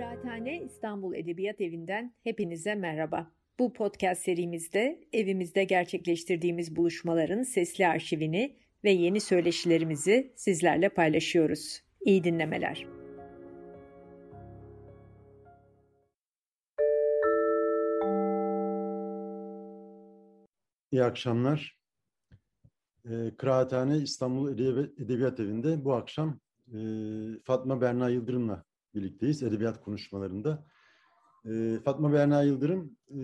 Kıraathane İstanbul Edebiyat Evi'nden hepinize merhaba. Bu podcast serimizde evimizde gerçekleştirdiğimiz buluşmaların sesli arşivini ve yeni söyleşilerimizi sizlerle paylaşıyoruz. İyi dinlemeler. İyi akşamlar. E, Kıraathane İstanbul Edebiyat Evi'nde bu akşam e, Fatma Berna Yıldırım'la birlikteyiz edebiyat konuşmalarında. E, Fatma Berna Yıldırım e,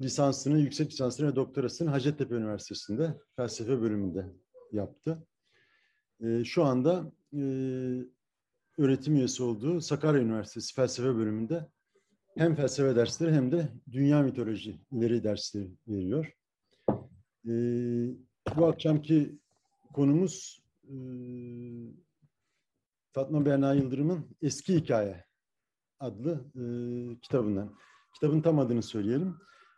lisansını, yüksek lisansını ve doktorasını Hacettepe Üniversitesi'nde felsefe bölümünde yaptı. E, şu anda e, öğretim üyesi olduğu Sakarya Üniversitesi felsefe bölümünde hem felsefe dersleri hem de dünya mitolojileri dersleri veriyor. E, bu akşamki konumuz e, Fatma Berna Yıldırım'ın Eski Hikaye adlı e, kitabından. Kitabın tam adını söyleyelim.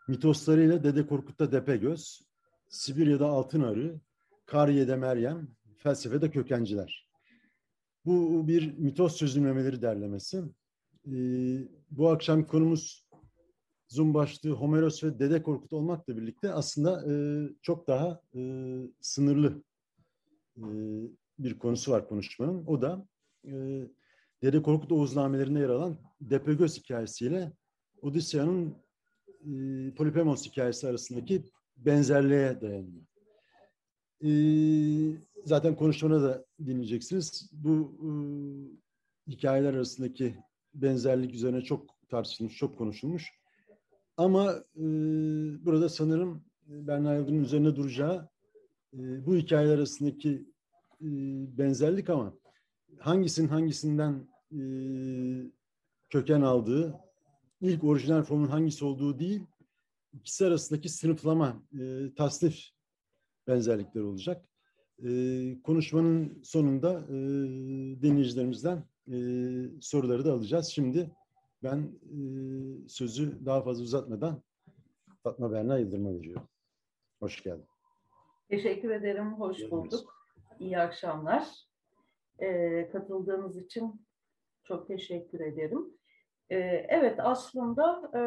Mitoslarıyla Dede Korkut'ta Depegöz, Sibirya'da Altın Arı, Kariye'de Meryem, Felsefede Kökenciler. Bu bir mitos çözümlemeleri derlemesi. E, bu akşam konumuz Zoom başlığı Homeros ve Dede Korkut olmakla birlikte aslında e, çok daha e, sınırlı e, bir konusu var konuşmanın. O da e, Dede Korkut Oğuznamelerinde yer alan Depegöz hikayesiyle Odisya'nın e, Polipemos hikayesi arasındaki benzerliğe dayanıyor. E, zaten konuşmada da dinleyeceksiniz. Bu e, hikayeler arasındaki benzerlik üzerine çok tartışılmış, çok konuşulmuş. Ama e, burada sanırım Berna Yıldırım'ın üzerine duracağı e, bu hikayeler arasındaki e, benzerlik ama hangisinin hangisinden e, köken aldığı, ilk orijinal formun hangisi olduğu değil, ikisi arasındaki sınıflama, e, tasnif benzerlikleri olacak. E, konuşmanın sonunda e, dinleyicilerimizden e, soruları da alacağız. Şimdi ben e, sözü daha fazla uzatmadan Fatma Berna Yıldırım'a veriyorum. Hoş geldin. Teşekkür ederim, hoş bulduk. İyi akşamlar. E, katıldığınız için çok teşekkür ederim. E, evet, aslında e,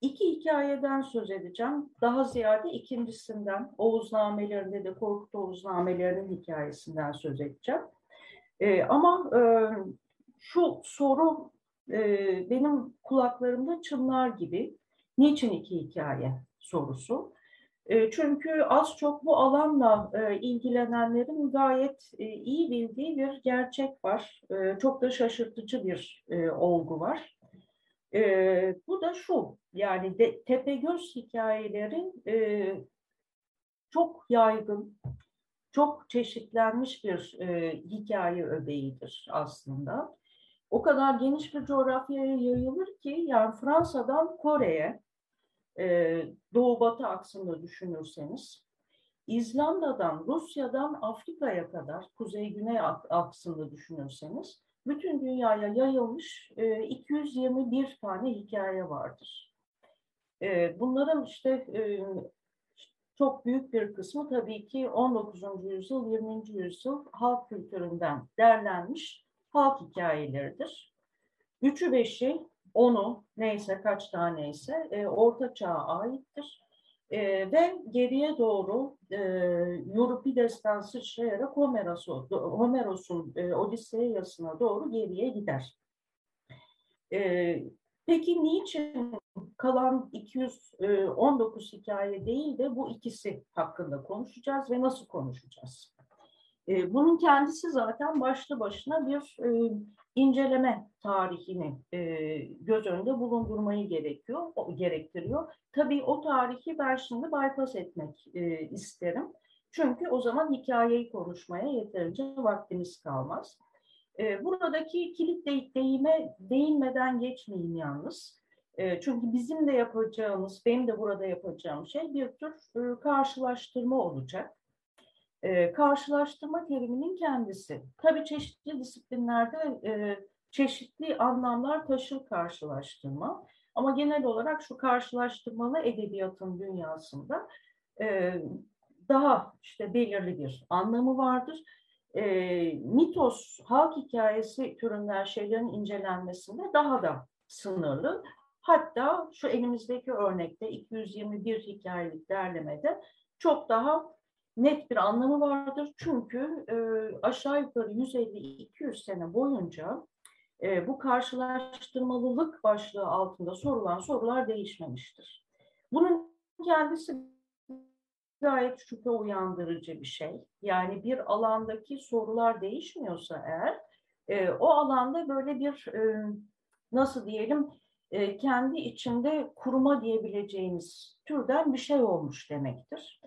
iki hikayeden söz edeceğim. Daha ziyade ikincisinden, Oğuznamelerinde de Korkut Oğuznamelerinin hikayesinden söz edeceğim. E, ama e, şu soru e, benim kulaklarımda çınlar gibi. Niçin iki hikaye sorusu? E, çünkü az çok bu alanla e, ilgilenenlerin gayet e, iyi bildiği bir gerçek var. Çok da şaşırtıcı bir olgu var. Bu da şu, yani Tepegöz hikayeleri çok yaygın, çok çeşitlenmiş bir hikaye öbeğidir aslında. O kadar geniş bir coğrafyaya yayılır ki yani Fransa'dan Kore'ye, e, Doğu Batı aksında düşünürseniz, İzlanda'dan, Rusya'dan Afrika'ya kadar, Kuzey-Güney aksında düşünürseniz, bütün dünyaya yayılmış e, 221 tane hikaye vardır. E, bunların işte e, çok büyük bir kısmı tabii ki 19. yüzyıl, 20. yüzyıl halk kültüründen derlenmiş halk hikayeleridir. Üçü beşi, onu neyse kaç taneyse e, Orta Çağ'a aittir. E, ve geriye doğru e, Euripides'ten sıçrayarak Homeros'un Homeros'un e, Odisseyasına doğru geriye gider. E, peki niçin kalan 219 hikaye değil de bu ikisi hakkında konuşacağız ve nasıl konuşacağız? E, bunun kendisi zaten başlı başına bir e, inceleme tarihini e, göz önünde bulundurmayı gerekiyor, gerektiriyor. Tabii o tarihi ben şimdi bypass etmek e, isterim. Çünkü o zaman hikayeyi konuşmaya yeterince vaktimiz kalmaz. Buradaki kilit de, deyime değinmeden geçmeyin yalnız. Çünkü bizim de yapacağımız, benim de burada yapacağım şey bir tür e, karşılaştırma olacak. E, karşılaştırma teriminin kendisi. Tabii çeşitli disiplinlerde e, çeşitli anlamlar taşır karşılaştırma. Ama genel olarak şu karşılaştırmalı edebiyatın dünyasında e, daha işte belirli bir anlamı vardır. e, mitos, halk hikayesi türünden şeylerin incelenmesinde daha da sınırlı. Hatta şu elimizdeki örnekte 221 hikayelik derlemede çok daha net bir anlamı vardır. Çünkü e, aşağı yukarı 150-200 sene boyunca e, bu karşılaştırmalılık başlığı altında sorulan sorular değişmemiştir. Bunun kendisi gayet şüphe uyandırıcı bir şey. Yani bir alandaki sorular değişmiyorsa eğer e, o alanda böyle bir e, nasıl diyelim e, kendi içinde kuruma diyebileceğimiz türden bir şey olmuş demektir.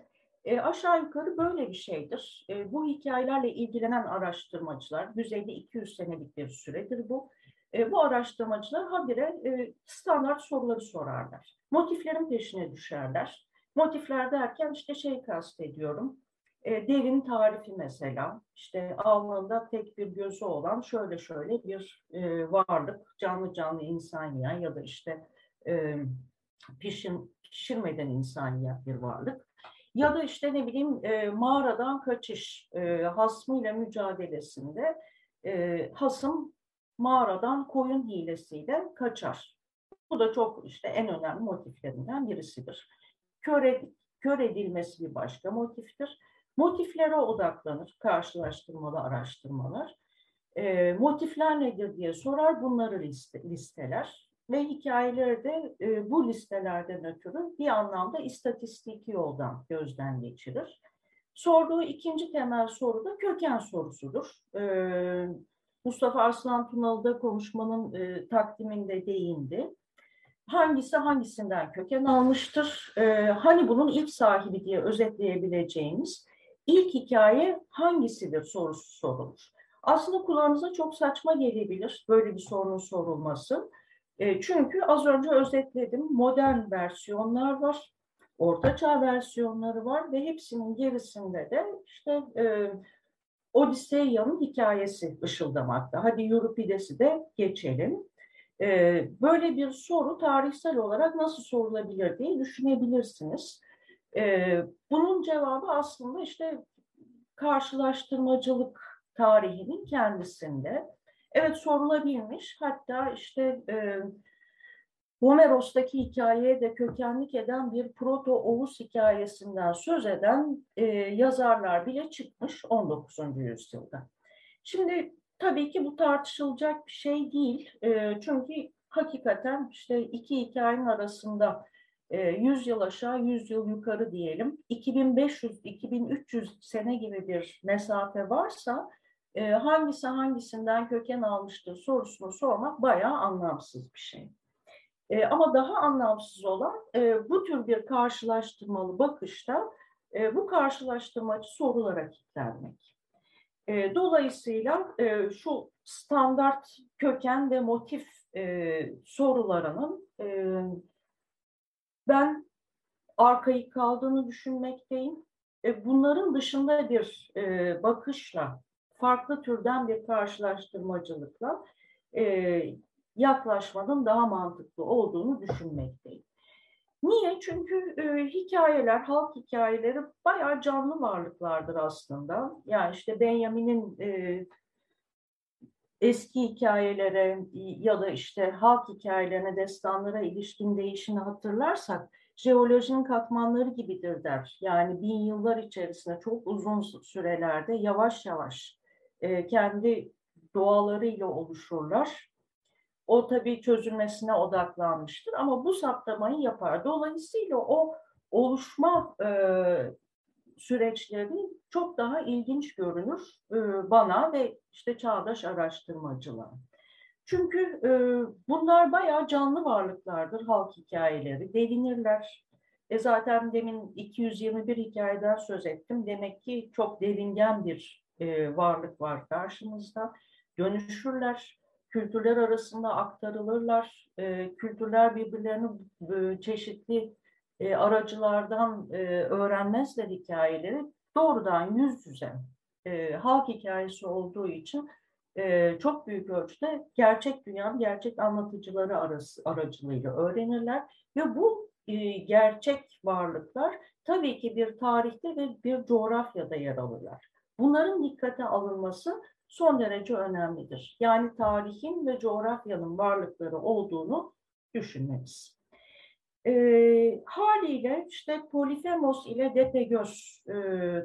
E, aşağı yukarı böyle bir şeydir. E, bu hikayelerle ilgilenen araştırmacılar, düzeyde 200 senelik bir süredir bu. E, bu araştırmacılar habire e, standart soruları sorarlar. Motiflerin peşine düşerler. Motifler derken işte şey kastediyorum. E, devin tarifi mesela. İşte alnında tek bir gözü olan şöyle şöyle bir e, varlık, canlı canlı insan yiyen ya da işte e, pişin, pişirmeden insan yiyen bir varlık. Ya da işte ne bileyim e, mağaradan kaçış, e, hasmıyla mücadelesinde e, hasım mağaradan koyun hilesiyle kaçar. Bu da çok işte en önemli motiflerinden birisidir. Kör, ed kör edilmesi bir başka motiftir. Motiflere odaklanır karşılaştırmalı araştırmalar. E, motifler nedir diye sorar, bunları liste, listeler ve hikayeleri de e, bu listelerden ötürü bir anlamda istatistiki yoldan gözden geçirir. Sorduğu ikinci temel soru da köken sorusudur. E, Mustafa Arslan Tunalı'da konuşmanın e, takdiminde değindi. Hangisi hangisinden köken almıştır? E, hani bunun ilk sahibi diye özetleyebileceğimiz ilk hikaye hangisidir sorusu sorulur. Aslında kulağınıza çok saçma gelebilir böyle bir sorunun sorulması. E, çünkü az önce özetledim modern versiyonlar var, ortaçağ versiyonları var ve hepsinin gerisinde de işte e, Odisseya'nın hikayesi ışıldamakta. Hadi Euripides'i de geçelim. E, böyle bir soru tarihsel olarak nasıl sorulabilir diye düşünebilirsiniz. E, bunun cevabı aslında işte karşılaştırmacılık tarihinin kendisinde. Evet sorulabilmiş. Hatta işte e, Homeros'taki hikayeye de kökenlik eden bir proto-Oğuz hikayesinden söz eden e, yazarlar bile çıkmış 19. yüzyılda. Şimdi tabii ki bu tartışılacak bir şey değil. E, çünkü hakikaten işte iki hikayenin arasında 100 yıl aşağı 100 yıl yukarı diyelim 2500-2300 sene gibi bir mesafe varsa e, hangisi hangisinden köken almıştır sorusunu sormak bayağı anlamsız bir şey. E, ama daha anlamsız olan e, bu tür bir karşılaştırmalı bakışta e, bu karşılaştırmacı sorulara kilitlenmek. E, dolayısıyla e, şu standart köken ve motif e, sorularının e, ben arkaik kaldığını düşünmekteyim. E, bunların dışında bir e, bakışla farklı türden bir karşılaştırmacılıkla e, yaklaşmanın daha mantıklı olduğunu düşünmekteyim. Niye? Çünkü e, hikayeler, halk hikayeleri bayağı canlı varlıklardır aslında. Yani işte Benjamin'in e, eski hikayelere ya da işte halk hikayelerine, destanlara ilişkin değişini hatırlarsak jeolojinin katmanları gibidir der. Yani bin yıllar içerisinde çok uzun sürelerde yavaş yavaş e, kendi doğalarıyla oluşurlar. O tabii çözülmesine odaklanmıştır ama bu saptamayı yapar. Dolayısıyla o oluşma e, süreçleri çok daha ilginç görünür e, bana ve işte çağdaş araştırmacılar. Çünkü e, bunlar bayağı canlı varlıklardır halk hikayeleri. Devinirler. E zaten demin 221 hikayeden söz ettim. Demek ki çok devingen bir e, varlık var karşımızda. Dönüşürler, kültürler arasında aktarılırlar, e, kültürler birbirlerini e, çeşitli e, aracılardan e, öğrenmezler hikayeleri. Doğrudan yüz yüze e, halk hikayesi olduğu için e, çok büyük ölçüde gerçek dünyanın gerçek anlatıcıları arası, aracılığıyla öğrenirler ve bu e, gerçek varlıklar tabii ki bir tarihte ve bir coğrafyada yer alırlar. Bunların dikkate alınması son derece önemlidir. Yani tarihin ve coğrafyanın varlıkları olduğunu düşünmemiz. E, haliyle işte Polifemos ile Depegöz e,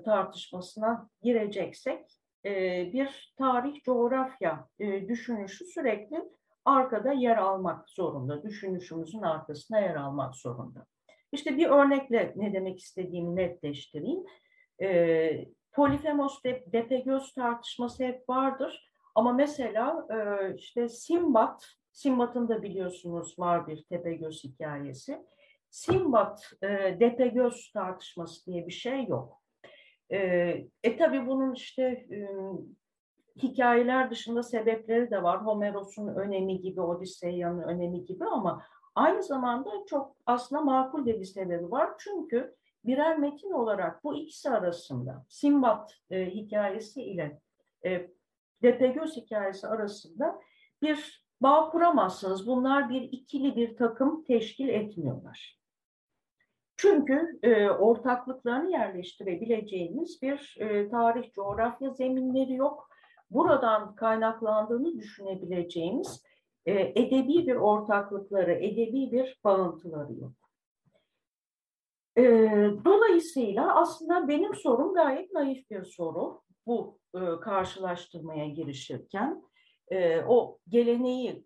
tartışmasına gireceksek e, bir tarih coğrafya e, düşünüşü sürekli arkada yer almak zorunda. Düşünüşümüzün arkasına yer almak zorunda. İşte bir örnekle ne demek istediğimi netleştireyim. E, Polifemos de, Depegöz tartışması hep vardır. Ama mesela e, işte Simbat, Simbat'ın da biliyorsunuz var bir Tepegöz hikayesi. Simbat, e, Depegöz tartışması diye bir şey yok. E, e tabi bunun işte e, hikayeler dışında sebepleri de var. Homeros'un önemi gibi, Odisseya'nın önemi gibi ama aynı zamanda çok aslında makul de bir sebebi var. Çünkü birer metin olarak bu ikisi arasında Simbat e, hikayesi ile e, Depegöz hikayesi arasında bir bağ kuramazsınız. Bunlar bir ikili bir takım teşkil etmiyorlar. Çünkü e, ortaklıklarını yerleştirebileceğimiz bir e, tarih, coğrafya zeminleri yok. Buradan kaynaklandığını düşünebileceğimiz e, edebi bir ortaklıkları, edebi bir bağıntıları yok. E, dolayısıyla aslında benim sorum gayet naif bir soru bu e, karşılaştırmaya girişirken. E, o geleneği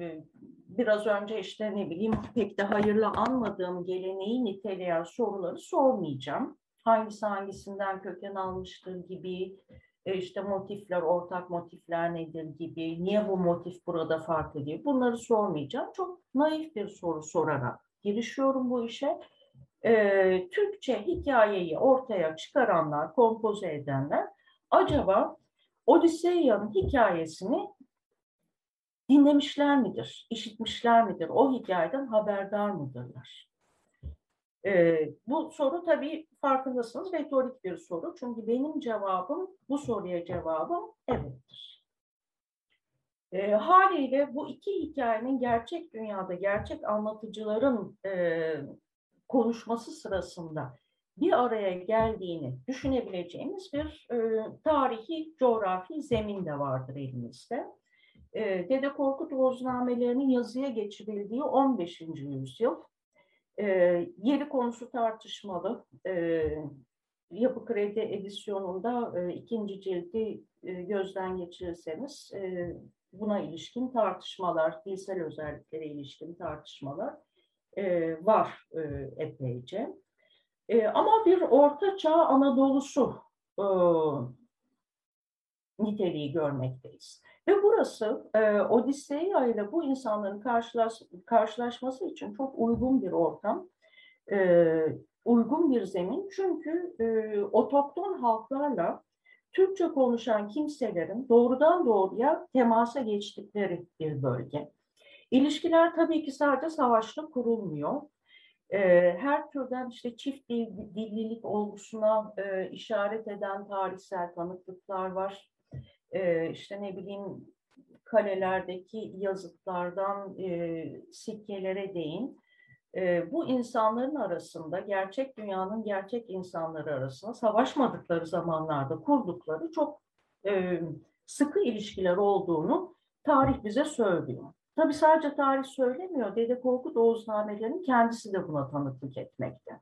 e, biraz önce işte ne bileyim pek de hayırlı anmadığım geleneği niteleyen soruları sormayacağım. Hangisi hangisinden köken almıştır gibi, e, işte motifler, ortak motifler nedir gibi, niye bu motif burada farklı gibi bunları sormayacağım. Çok naif bir soru sorarak girişiyorum bu işe. Ee, Türkçe hikayeyi ortaya çıkaranlar, kompoze edenler acaba Odiseya'nın hikayesini dinlemişler midir, işitmişler midir, o hikayeden haberdar mıdırlar? Ee, bu soru tabii farkındasınız retorik bir soru. Çünkü benim cevabım, bu soruya cevabım evettir. E, haliyle bu iki hikayenin gerçek dünyada, gerçek anlatıcıların e, konuşması sırasında bir araya geldiğini düşünebileceğimiz bir e, tarihi, coğrafi zemin de vardır elimizde. E, Dede Korkut Oğuznamelerinin yazıya geçirildiği 15. yüzyıl. E, yeri konusu tartışmalı. E, Yapı Kredi edisyonunda e, ikinci cildi e, gözden geçirirseniz e, buna ilişkin tartışmalar, dilsel özelliklere ilişkin tartışmalar e, var e, epeyce. E, ama bir Orta Çağ Anadolu'su e, niteliği görmekteyiz. Ve burası e, Odisseya ile bu insanların karşılaş, karşılaşması için çok uygun bir ortam, e, uygun bir zemin. Çünkü e, otokton halklarla Türkçe konuşan kimselerin doğrudan doğruya temasa geçtikleri bir bölge. İlişkiler tabii ki sadece savaşla kurulmuyor. E, her türden işte çift dil, dillilik olgusuna e, işaret eden tarihsel tanıklıklar var e, işte ne bileyim kalelerdeki yazıtlardan e, sikkelere değin. E, bu insanların arasında gerçek dünyanın gerçek insanları arasında savaşmadıkları zamanlarda kurdukları çok e, sıkı ilişkiler olduğunu tarih bize söylüyor. Tabi sadece tarih söylemiyor. Dede Korkut Oğuznamelerinin kendisi de buna tanıklık etmekte.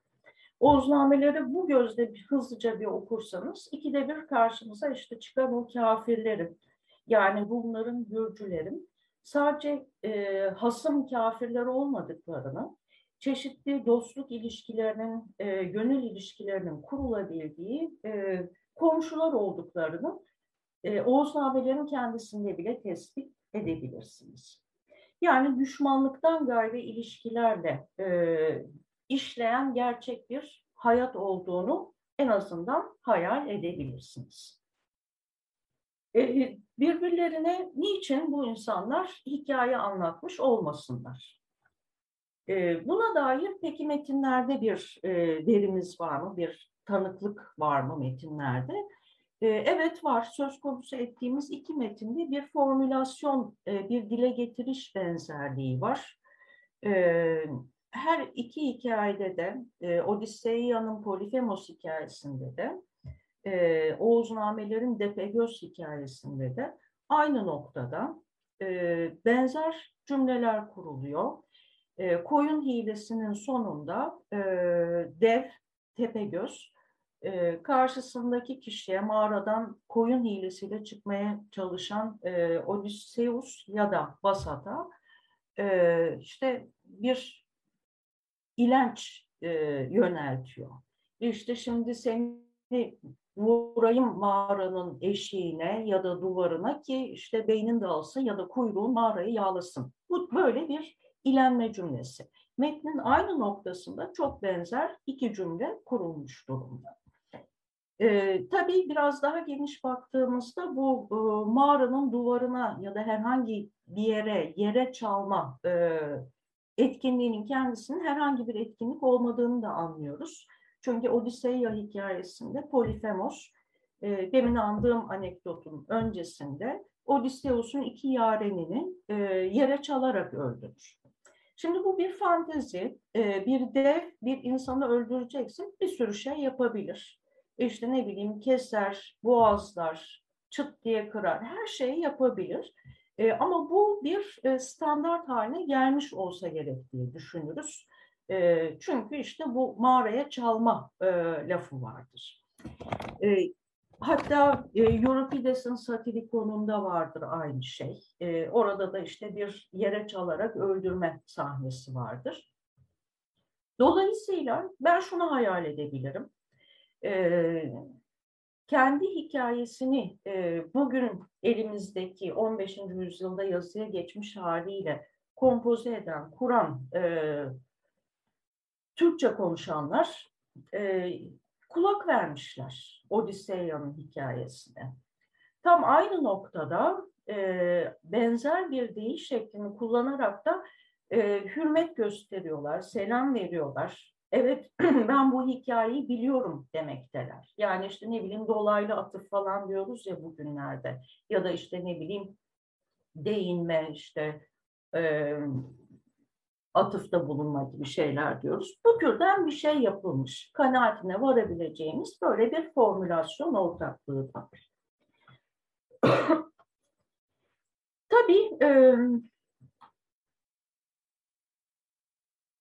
Oğuznameleri bu gözle bir, hızlıca bir okursanız ikide bir karşımıza işte çıkan o kafirlerin yani bunların Gürcülerin sadece e, hasım kafirler olmadıklarını, çeşitli dostluk ilişkilerinin, e, gönül ilişkilerinin kurulabildiği e, komşular olduklarını e, Oğuznamelerin kendisinde bile tespit edebilirsiniz. Yani düşmanlıktan gayrı ilişkilerle e, işleyen gerçek bir hayat olduğunu en azından hayal edebilirsiniz. E, birbirlerine niçin bu insanlar hikaye anlatmış olmasınlar? E, buna dair peki metinlerde bir e, verimiz var mı, bir tanıklık var mı metinlerde? Evet var. Söz konusu ettiğimiz iki metinde bir formülasyon, bir dile getiriş benzerliği var her iki hikayede de e, Odisseia'nın Polifemos hikayesinde de e, Oğuznamelerin Depegöz hikayesinde de aynı noktada e, benzer cümleler kuruluyor. E, koyun hilesinin sonunda e, dev Tepegöz e, karşısındaki kişiye mağaradan koyun hilesiyle çıkmaya çalışan e, Odysseus ya da Basat'a e, işte bir ilenç e, yöneltiyor. İşte şimdi seni vurayım mağaranın eşiğine ya da duvarına ki işte beynin dağılsın ya da kuyruğun mağarayı yağlasın. Bu böyle bir ilenme cümlesi. Metnin aynı noktasında çok benzer iki cümle kurulmuş durumda. Ee, tabii biraz daha geniş baktığımızda bu e, mağaranın duvarına ya da herhangi bir yere, yere çalma e, etkinliğinin kendisinin herhangi bir etkinlik olmadığını da anlıyoruz. Çünkü Odisseya hikayesinde Polifemos, e, demin andığım anekdotun öncesinde Odysseus'un iki yarenini e, yere çalarak öldürür. Şimdi bu bir fantezi. E, bir dev bir insanı öldüreceksin bir sürü şey yapabilir. İşte ne bileyim keser, boğazlar, çıt diye kırar, her şeyi yapabilir. E, ama bu bir e, standart haline gelmiş olsa gerek diye düşünürüz. E, çünkü işte bu mağaraya çalma e, lafı vardır. E, hatta e, Euripides'in Satirikon'unda vardır aynı şey. E, orada da işte bir yere çalarak öldürme sahnesi vardır. Dolayısıyla ben şunu hayal edebilirim. E, kendi hikayesini e, bugün elimizdeki 15. yüzyılda yazıya geçmiş haliyle kompoze eden, kuran e, Türkçe konuşanlar e, kulak vermişler Odisseya'nın hikayesine. Tam aynı noktada e, benzer bir deyiş şeklini kullanarak da e, hürmet gösteriyorlar, selam veriyorlar. Evet ben bu hikayeyi biliyorum demekteler. Yani işte ne bileyim dolaylı atıf falan diyoruz ya bugünlerde. Ya da işte ne bileyim değinme işte e, atıfta bulunma gibi şeyler diyoruz. Bu türden bir şey yapılmış. Kanaatine varabileceğimiz böyle bir formülasyon ortaklığı var. Tabii e,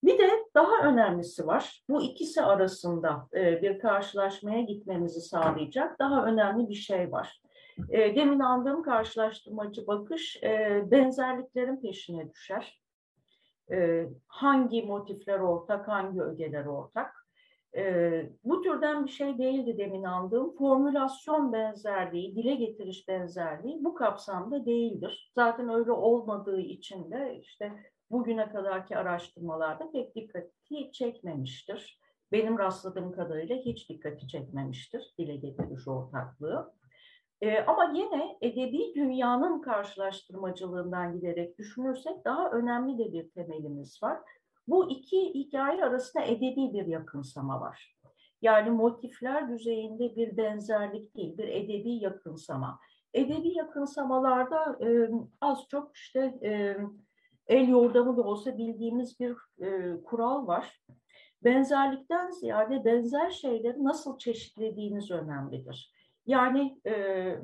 bir de daha önemlisi var. Bu ikisi arasında e, bir karşılaşmaya gitmemizi sağlayacak daha önemli bir şey var. E, demin andığım karşılaştırmacı bakış e, benzerliklerin peşine düşer hangi motifler ortak, hangi ögeler ortak. Bu türden bir şey değildi demin aldığım. Formülasyon benzerliği, dile getiriş benzerliği bu kapsamda değildir. Zaten öyle olmadığı için de işte bugüne kadarki araştırmalarda pek dikkati çekmemiştir. Benim rastladığım kadarıyla hiç dikkati çekmemiştir dile getiriş ortaklığı. E, ama yine edebi dünyanın karşılaştırmacılığından giderek düşünürsek daha önemli de bir temelimiz var. Bu iki hikaye arasında edebi bir yakınsama var. Yani motifler düzeyinde bir benzerlik değil, bir edebi yakınsama. Edebi yakınsamalarda e, az çok işte e, el yordamı da olsa bildiğimiz bir e, kural var. Benzerlikten ziyade benzer şeyleri nasıl çeşitlediğiniz önemlidir. Yani e,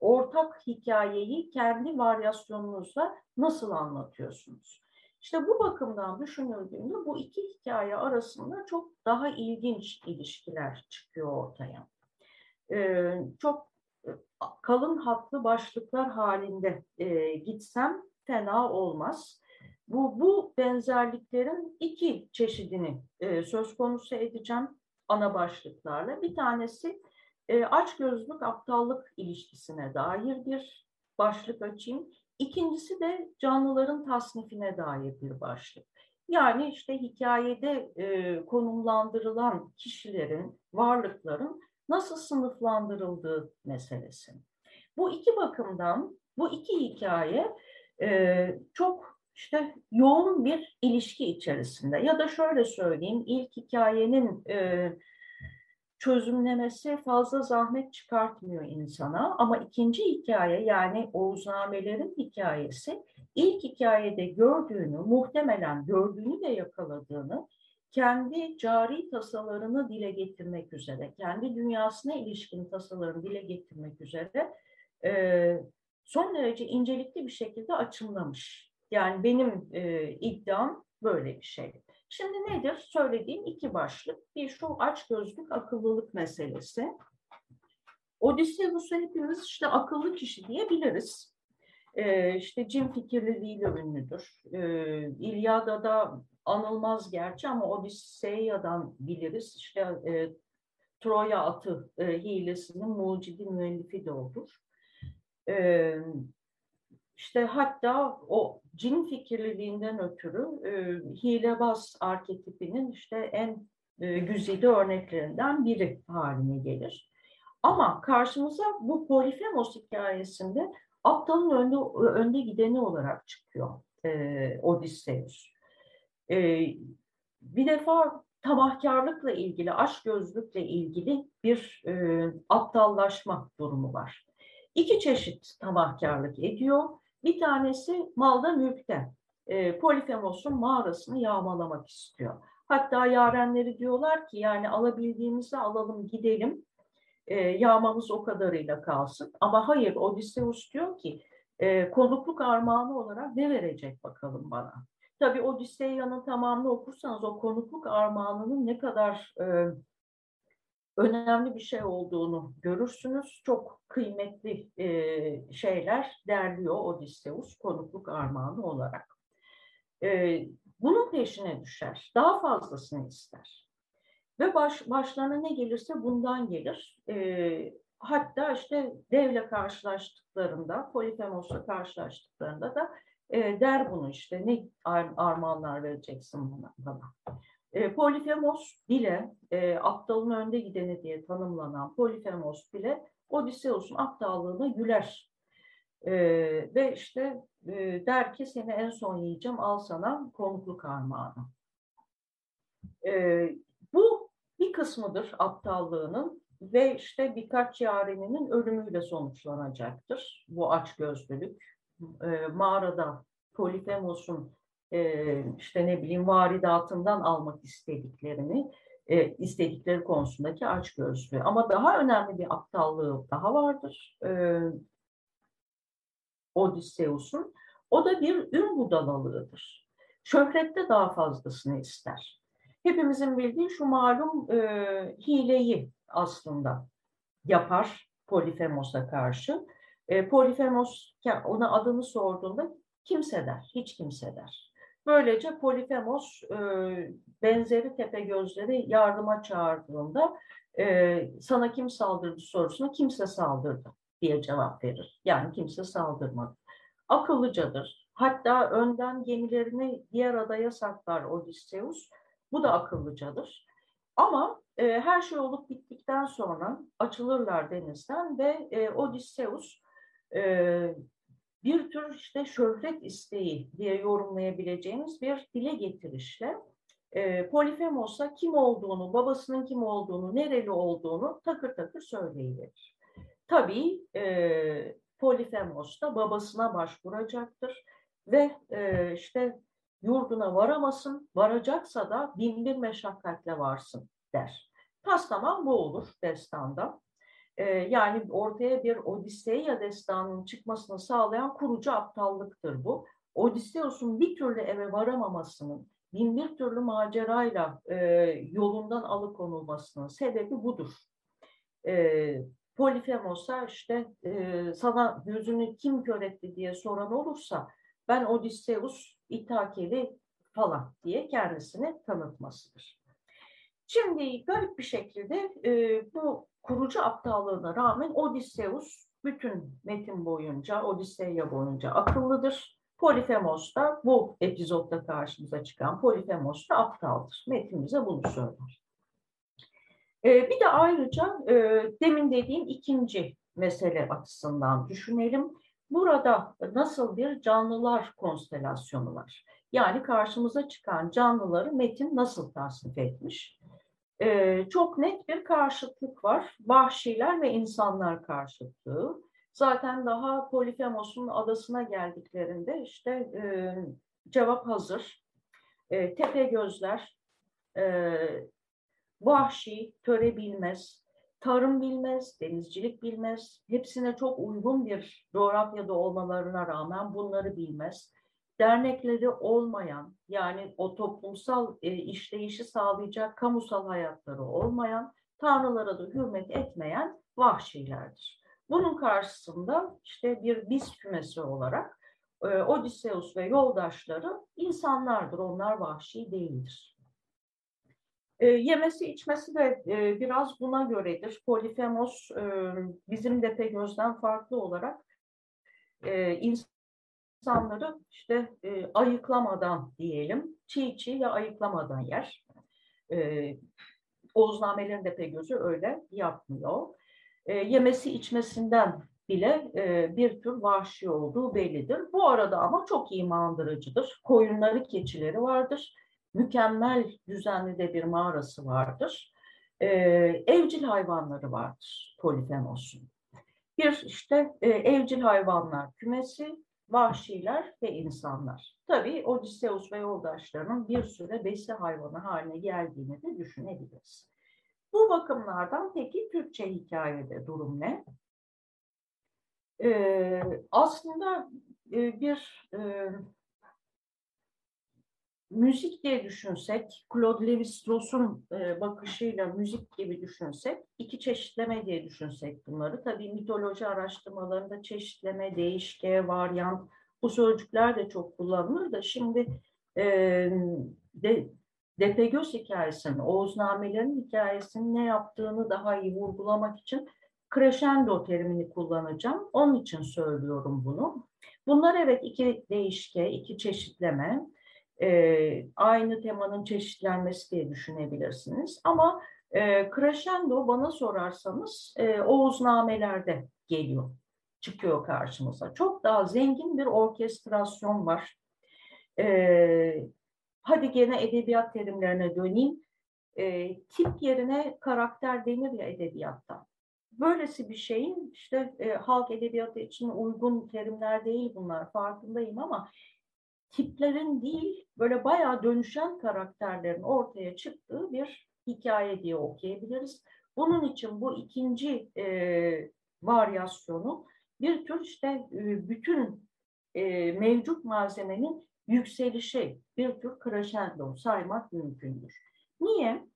ortak hikayeyi kendi varyasyonunuzla nasıl anlatıyorsunuz? İşte bu bakımdan düşünüldüğünde bu iki hikaye arasında çok daha ilginç ilişkiler çıkıyor ortaya. Ee, çok kalın hatlı başlıklar halinde e, gitsem fena olmaz. Bu, bu benzerliklerin iki çeşidini e, söz konusu edeceğim ana başlıklarla. Bir tanesi e, açgözlülük aptallık ilişkisine dair bir başlık açayım. İkincisi de canlıların tasnifine dair bir başlık. Yani işte hikayede e, konumlandırılan kişilerin, varlıkların nasıl sınıflandırıldığı meselesi. Bu iki bakımdan bu iki hikaye e, çok işte yoğun bir ilişki içerisinde ya da şöyle söyleyeyim ilk hikayenin e, çözümlemesi fazla zahmet çıkartmıyor insana. Ama ikinci hikaye yani Oğuznamelerin hikayesi ilk hikayede gördüğünü, muhtemelen gördüğünü de yakaladığını kendi cari tasalarını dile getirmek üzere, kendi dünyasına ilişkin tasalarını dile getirmek üzere e, son derece incelikli bir şekilde açımlamış. Yani benim e, iddiam böyle bir şey. Şimdi nedir? Söylediğim iki başlık. Bir şu aç gözlük akıllılık meselesi. Odysseus'u hepimiz işte akıllı kişi diyebiliriz. Ee, işte cin fikirliliğiyle ünlüdür. Ee, İlyada'da anılmaz gerçi ama Odisseya'dan biliriz. İşte e, Troya atı e, hilesinin mucidi müellifi de olur. E, işte hatta o cin fikirliliğinden ötürü e, hilebaz arketipinin işte en e, güzide örneklerinden biri haline gelir. Ama karşımıza bu Polifemos hikayesinde aptalın önde, önde gideni olarak çıkıyor e, Odysseus. E, bir defa tamahkarlıkla ilgili, aşk gözlükle ilgili bir e, aptallaşma durumu var. İki çeşit tamahkarlık ediyor. Bir tanesi malda mülkte. E, Polifemos'un mağarasını yağmalamak istiyor. Hatta yarenleri diyorlar ki yani alabildiğimizi alalım gidelim. E, yağmamız o kadarıyla kalsın. Ama hayır Odysseus diyor ki e, konukluk armağanı olarak ne verecek bakalım bana. Tabii Odisseya'nın tamamını okursanız o konukluk armağanının ne kadar e, önemli bir şey olduğunu görürsünüz. Çok kıymetli e, şeyler derliyor Odysseus konukluk armağanı olarak. E, bunun peşine düşer. Daha fazlasını ister. Ve baş, başlarına ne gelirse bundan gelir. E, hatta işte devle karşılaştıklarında, Polifemos'la karşılaştıklarında da e, der bunu işte ne ar armağanlar vereceksin bana. bana. E, Polifemos bile e, aptalın önde gideni diye tanımlanan Polifemos bile Odysseus'un aptallığına güler. E, ve işte e, der ki seni en son yiyeceğim al sana konukluk armağanı. E, bu bir kısmıdır aptallığının ve işte birkaç yareninin ölümüyle sonuçlanacaktır. Bu açgözlülük. E, mağarada Polifemos'un işte ne bileyim varidatından almak istediklerini e, istedikleri konusundaki açgözlüğü. Ama daha önemli bir aptallığı daha vardır. E, Odysseus'un. O da bir ün budalalığıdır. Şöhrette daha fazlasını ister. Hepimizin bildiği şu malum e, hileyi aslında yapar Polifemos'a karşı. E, Polifemos ona adını sorduğunda kimse der, hiç kimse der. Böylece Polifemos e, benzeri tepe gözleri yardıma çağırdığında e, sana kim saldırdı sorusuna kimse saldırdı diye cevap verir. Yani kimse saldırmadı. Akıllıcadır. Hatta önden gemilerini diğer adaya saklar Odysseus. Bu da akıllıcadır. Ama e, her şey olup bittikten sonra açılırlar denizden ve e, Odysseus e, bir tür işte şöhret isteği diye yorumlayabileceğimiz bir dile getirişle e, Polifemos'a kim olduğunu, babasının kim olduğunu, nereli olduğunu takır takır söyleyiverir. Tabii e, Polifemos da babasına başvuracaktır ve e, işte yurduna varamasın, varacaksa da bin bir meşakkatle varsın der. Taslaman bu olur destanda. Ee, yani ortaya bir Odisseya destanının çıkmasını sağlayan kurucu aptallıktır bu. Odysseus'un bir türlü eve varamamasının, bin bir türlü macerayla e, yolundan alıkonulmasının sebebi budur. E, Polifemos'a işte e, sana gözünü kim kör etti diye soran olursa ben Odysseus İtakeli falan diye kendisini tanıtmasıdır. Şimdi garip bir şekilde e, bu kurucu aptallığına rağmen Odysseus bütün metin boyunca, Odisseya boyunca akıllıdır. Polifemos da bu epizodda karşımıza çıkan Polifemos da aptaldır. Metin bize bunu söyler. Ee, bir de ayrıca e, demin dediğim ikinci mesele açısından düşünelim. Burada nasıl bir canlılar konstelasyonu var? Yani karşımıza çıkan canlıları metin nasıl tasnif etmiş? E, çok net bir karşıtlık var. Vahşiler ve insanlar karşıtlığı. Zaten daha Polifemos'un adasına geldiklerinde işte e, cevap hazır. E, tepe gözler, e, vahşi, töre bilmez, tarım bilmez, denizcilik bilmez. Hepsine çok uygun bir coğrafyada olmalarına rağmen bunları bilmez. Dernekleri olmayan, yani o toplumsal e, işleyişi sağlayacak kamusal hayatları olmayan, tanrılara da hürmet etmeyen vahşilerdir. Bunun karşısında işte bir biz kümesi olarak e, Odysseus ve yoldaşları insanlardır. Onlar vahşi değildir. E, yemesi içmesi de e, biraz buna göredir. Polifemos e, bizim gözden farklı olarak e, insanları işte e, ayıklamadan diyelim, çiğ çiğ ya ayıklamadan yer. E, Oğuznamelerin gözü öyle yapmıyor. E, yemesi içmesinden bile e, bir tür vahşi olduğu bellidir. Bu arada ama çok imandırıcıdır. Koyunları, keçileri vardır. Mükemmel düzenli de bir mağarası vardır. E, evcil hayvanları vardır Polifemos'un. Bir işte e, evcil hayvanlar kümesi, vahşiler ve insanlar. Tabii Odysseus ve yoldaşlarının bir süre besi hayvanı haline geldiğini de düşünebiliriz. Bu bakımlardan peki Türkçe hikayede durum ne? Ee, aslında e, bir e, müzik diye düşünsek, Claude Lévi-Strauss'un e, bakışıyla müzik gibi düşünsek, iki çeşitleme diye düşünsek bunları. Tabii mitoloji araştırmalarında çeşitleme, değişke, varyant bu sözcükler de çok kullanılır da şimdi e, de, Depegöz hikayesinin, Oğuznamelerin hikayesinin ne yaptığını daha iyi vurgulamak için crescendo terimini kullanacağım. Onun için söylüyorum bunu. Bunlar evet iki değişke, iki çeşitleme. Ee, aynı temanın çeşitlenmesi diye düşünebilirsiniz. Ama e, crescendo bana sorarsanız e, Oğuznamelerde geliyor, çıkıyor karşımıza. Çok daha zengin bir orkestrasyon var. E, hadi gene edebiyat terimlerine döneyim. E, tip yerine karakter denir ya edebiyatta. Böylesi bir şeyin işte e, halk edebiyatı için uygun terimler değil bunlar farkındayım ama tiplerin değil böyle bayağı dönüşen karakterlerin ortaya çıktığı bir hikaye diye okuyabiliriz. Bunun için bu ikinci e, varyasyonu bir tür işte e, bütün e, mevcut malzemenin yükselişi bir tür crescendo saymak mümkündür. Niye?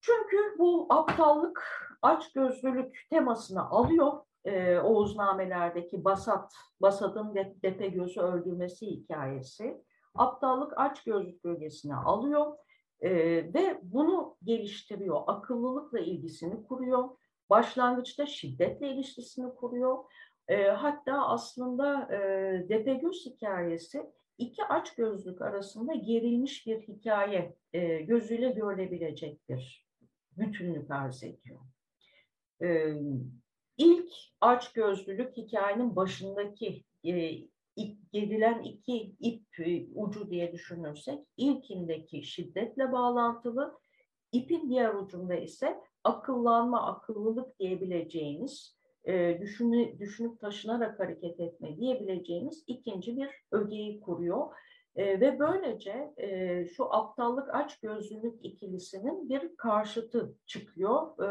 Çünkü bu aptallık, açgözlülük temasını alıyor. E, Oğuznamelerdeki Basat, Basat'ın de, Depe gözü öldürmesi hikayesi. Aptallık açgözlük bölgesine alıyor e, ve bunu geliştiriyor. Akıllılıkla ilgisini kuruyor. Başlangıçta şiddetle ilişkisini kuruyor. E, hatta aslında e, Depegöz hikayesi iki aç gözlük arasında gerilmiş bir hikaye e, gözüyle görülebilecek bir bütünlük arz ediyor. E, ilk aç gözlülük hikayenin başındaki e, gerilen iki ip e, ucu diye düşünürsek ilkindeki şiddetle bağlantılı, ipin diğer ucunda ise akıllanma, akıllılık diyebileceğiniz e, düşünü, düşünüp taşınarak hareket etme diyebileceğimiz ikinci bir ögeyi kuruyor. E, ve böylece e, şu aptallık açgözlülük ikilisinin bir karşıtı çıkıyor e,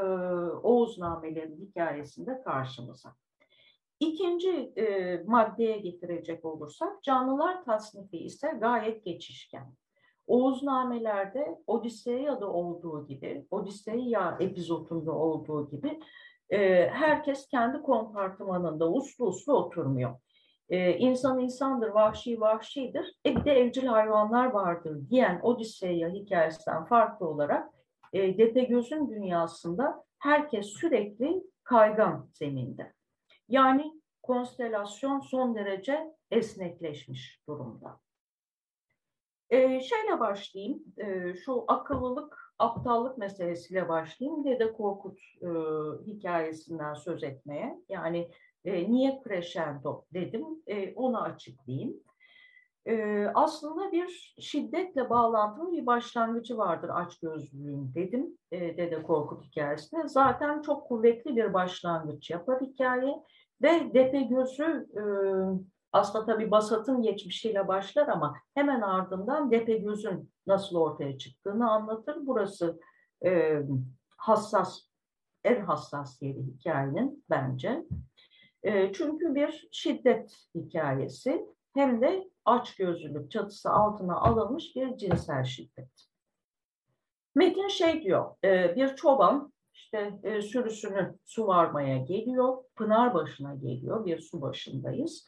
Oğuznamelerin hikayesinde karşımıza. İkinci e, maddeye getirecek olursak canlılar tasnifi ise gayet geçişken. Oğuznamelerde Odisseya'da olduğu gibi, Odisseya epizotunda olduğu gibi e, herkes kendi kompartımanında uslu uslu oturmuyor. E, insan insandır, vahşi vahşidir. E bir de evcil hayvanlar vardır diyen Odisseya hikayesinden farklı olarak e, Depegöz'ün dünyasında herkes sürekli kaygan zeminde. Yani konstelasyon son derece esnekleşmiş durumda. E, şeyle başlayayım, e, şu akıllılık aptallık meselesiyle başlayayım. Dede Korkut e, hikayesinden söz etmeye. Yani e, niye crescendo dedim, e, onu açıklayayım. E, aslında bir şiddetle bağlantılı bir başlangıcı vardır açgözlülüğün dedim e, Dede Korkut hikayesinde. Zaten çok kuvvetli bir başlangıç yapar hikaye ve Depe Gözü e, Aslında tabii Basat'ın geçmişiyle başlar ama hemen ardından Depegöz'ün nasıl ortaya çıktığını anlatır. Burası e, hassas, en hassas yeri hikayenin bence. E, çünkü bir şiddet hikayesi hem de açgözlülük çatısı altına alınmış bir cinsel şiddet. Metin şey diyor, e, bir çoban işte e, sürüsünü su varmaya geliyor, Pınar başına geliyor, bir su başındayız.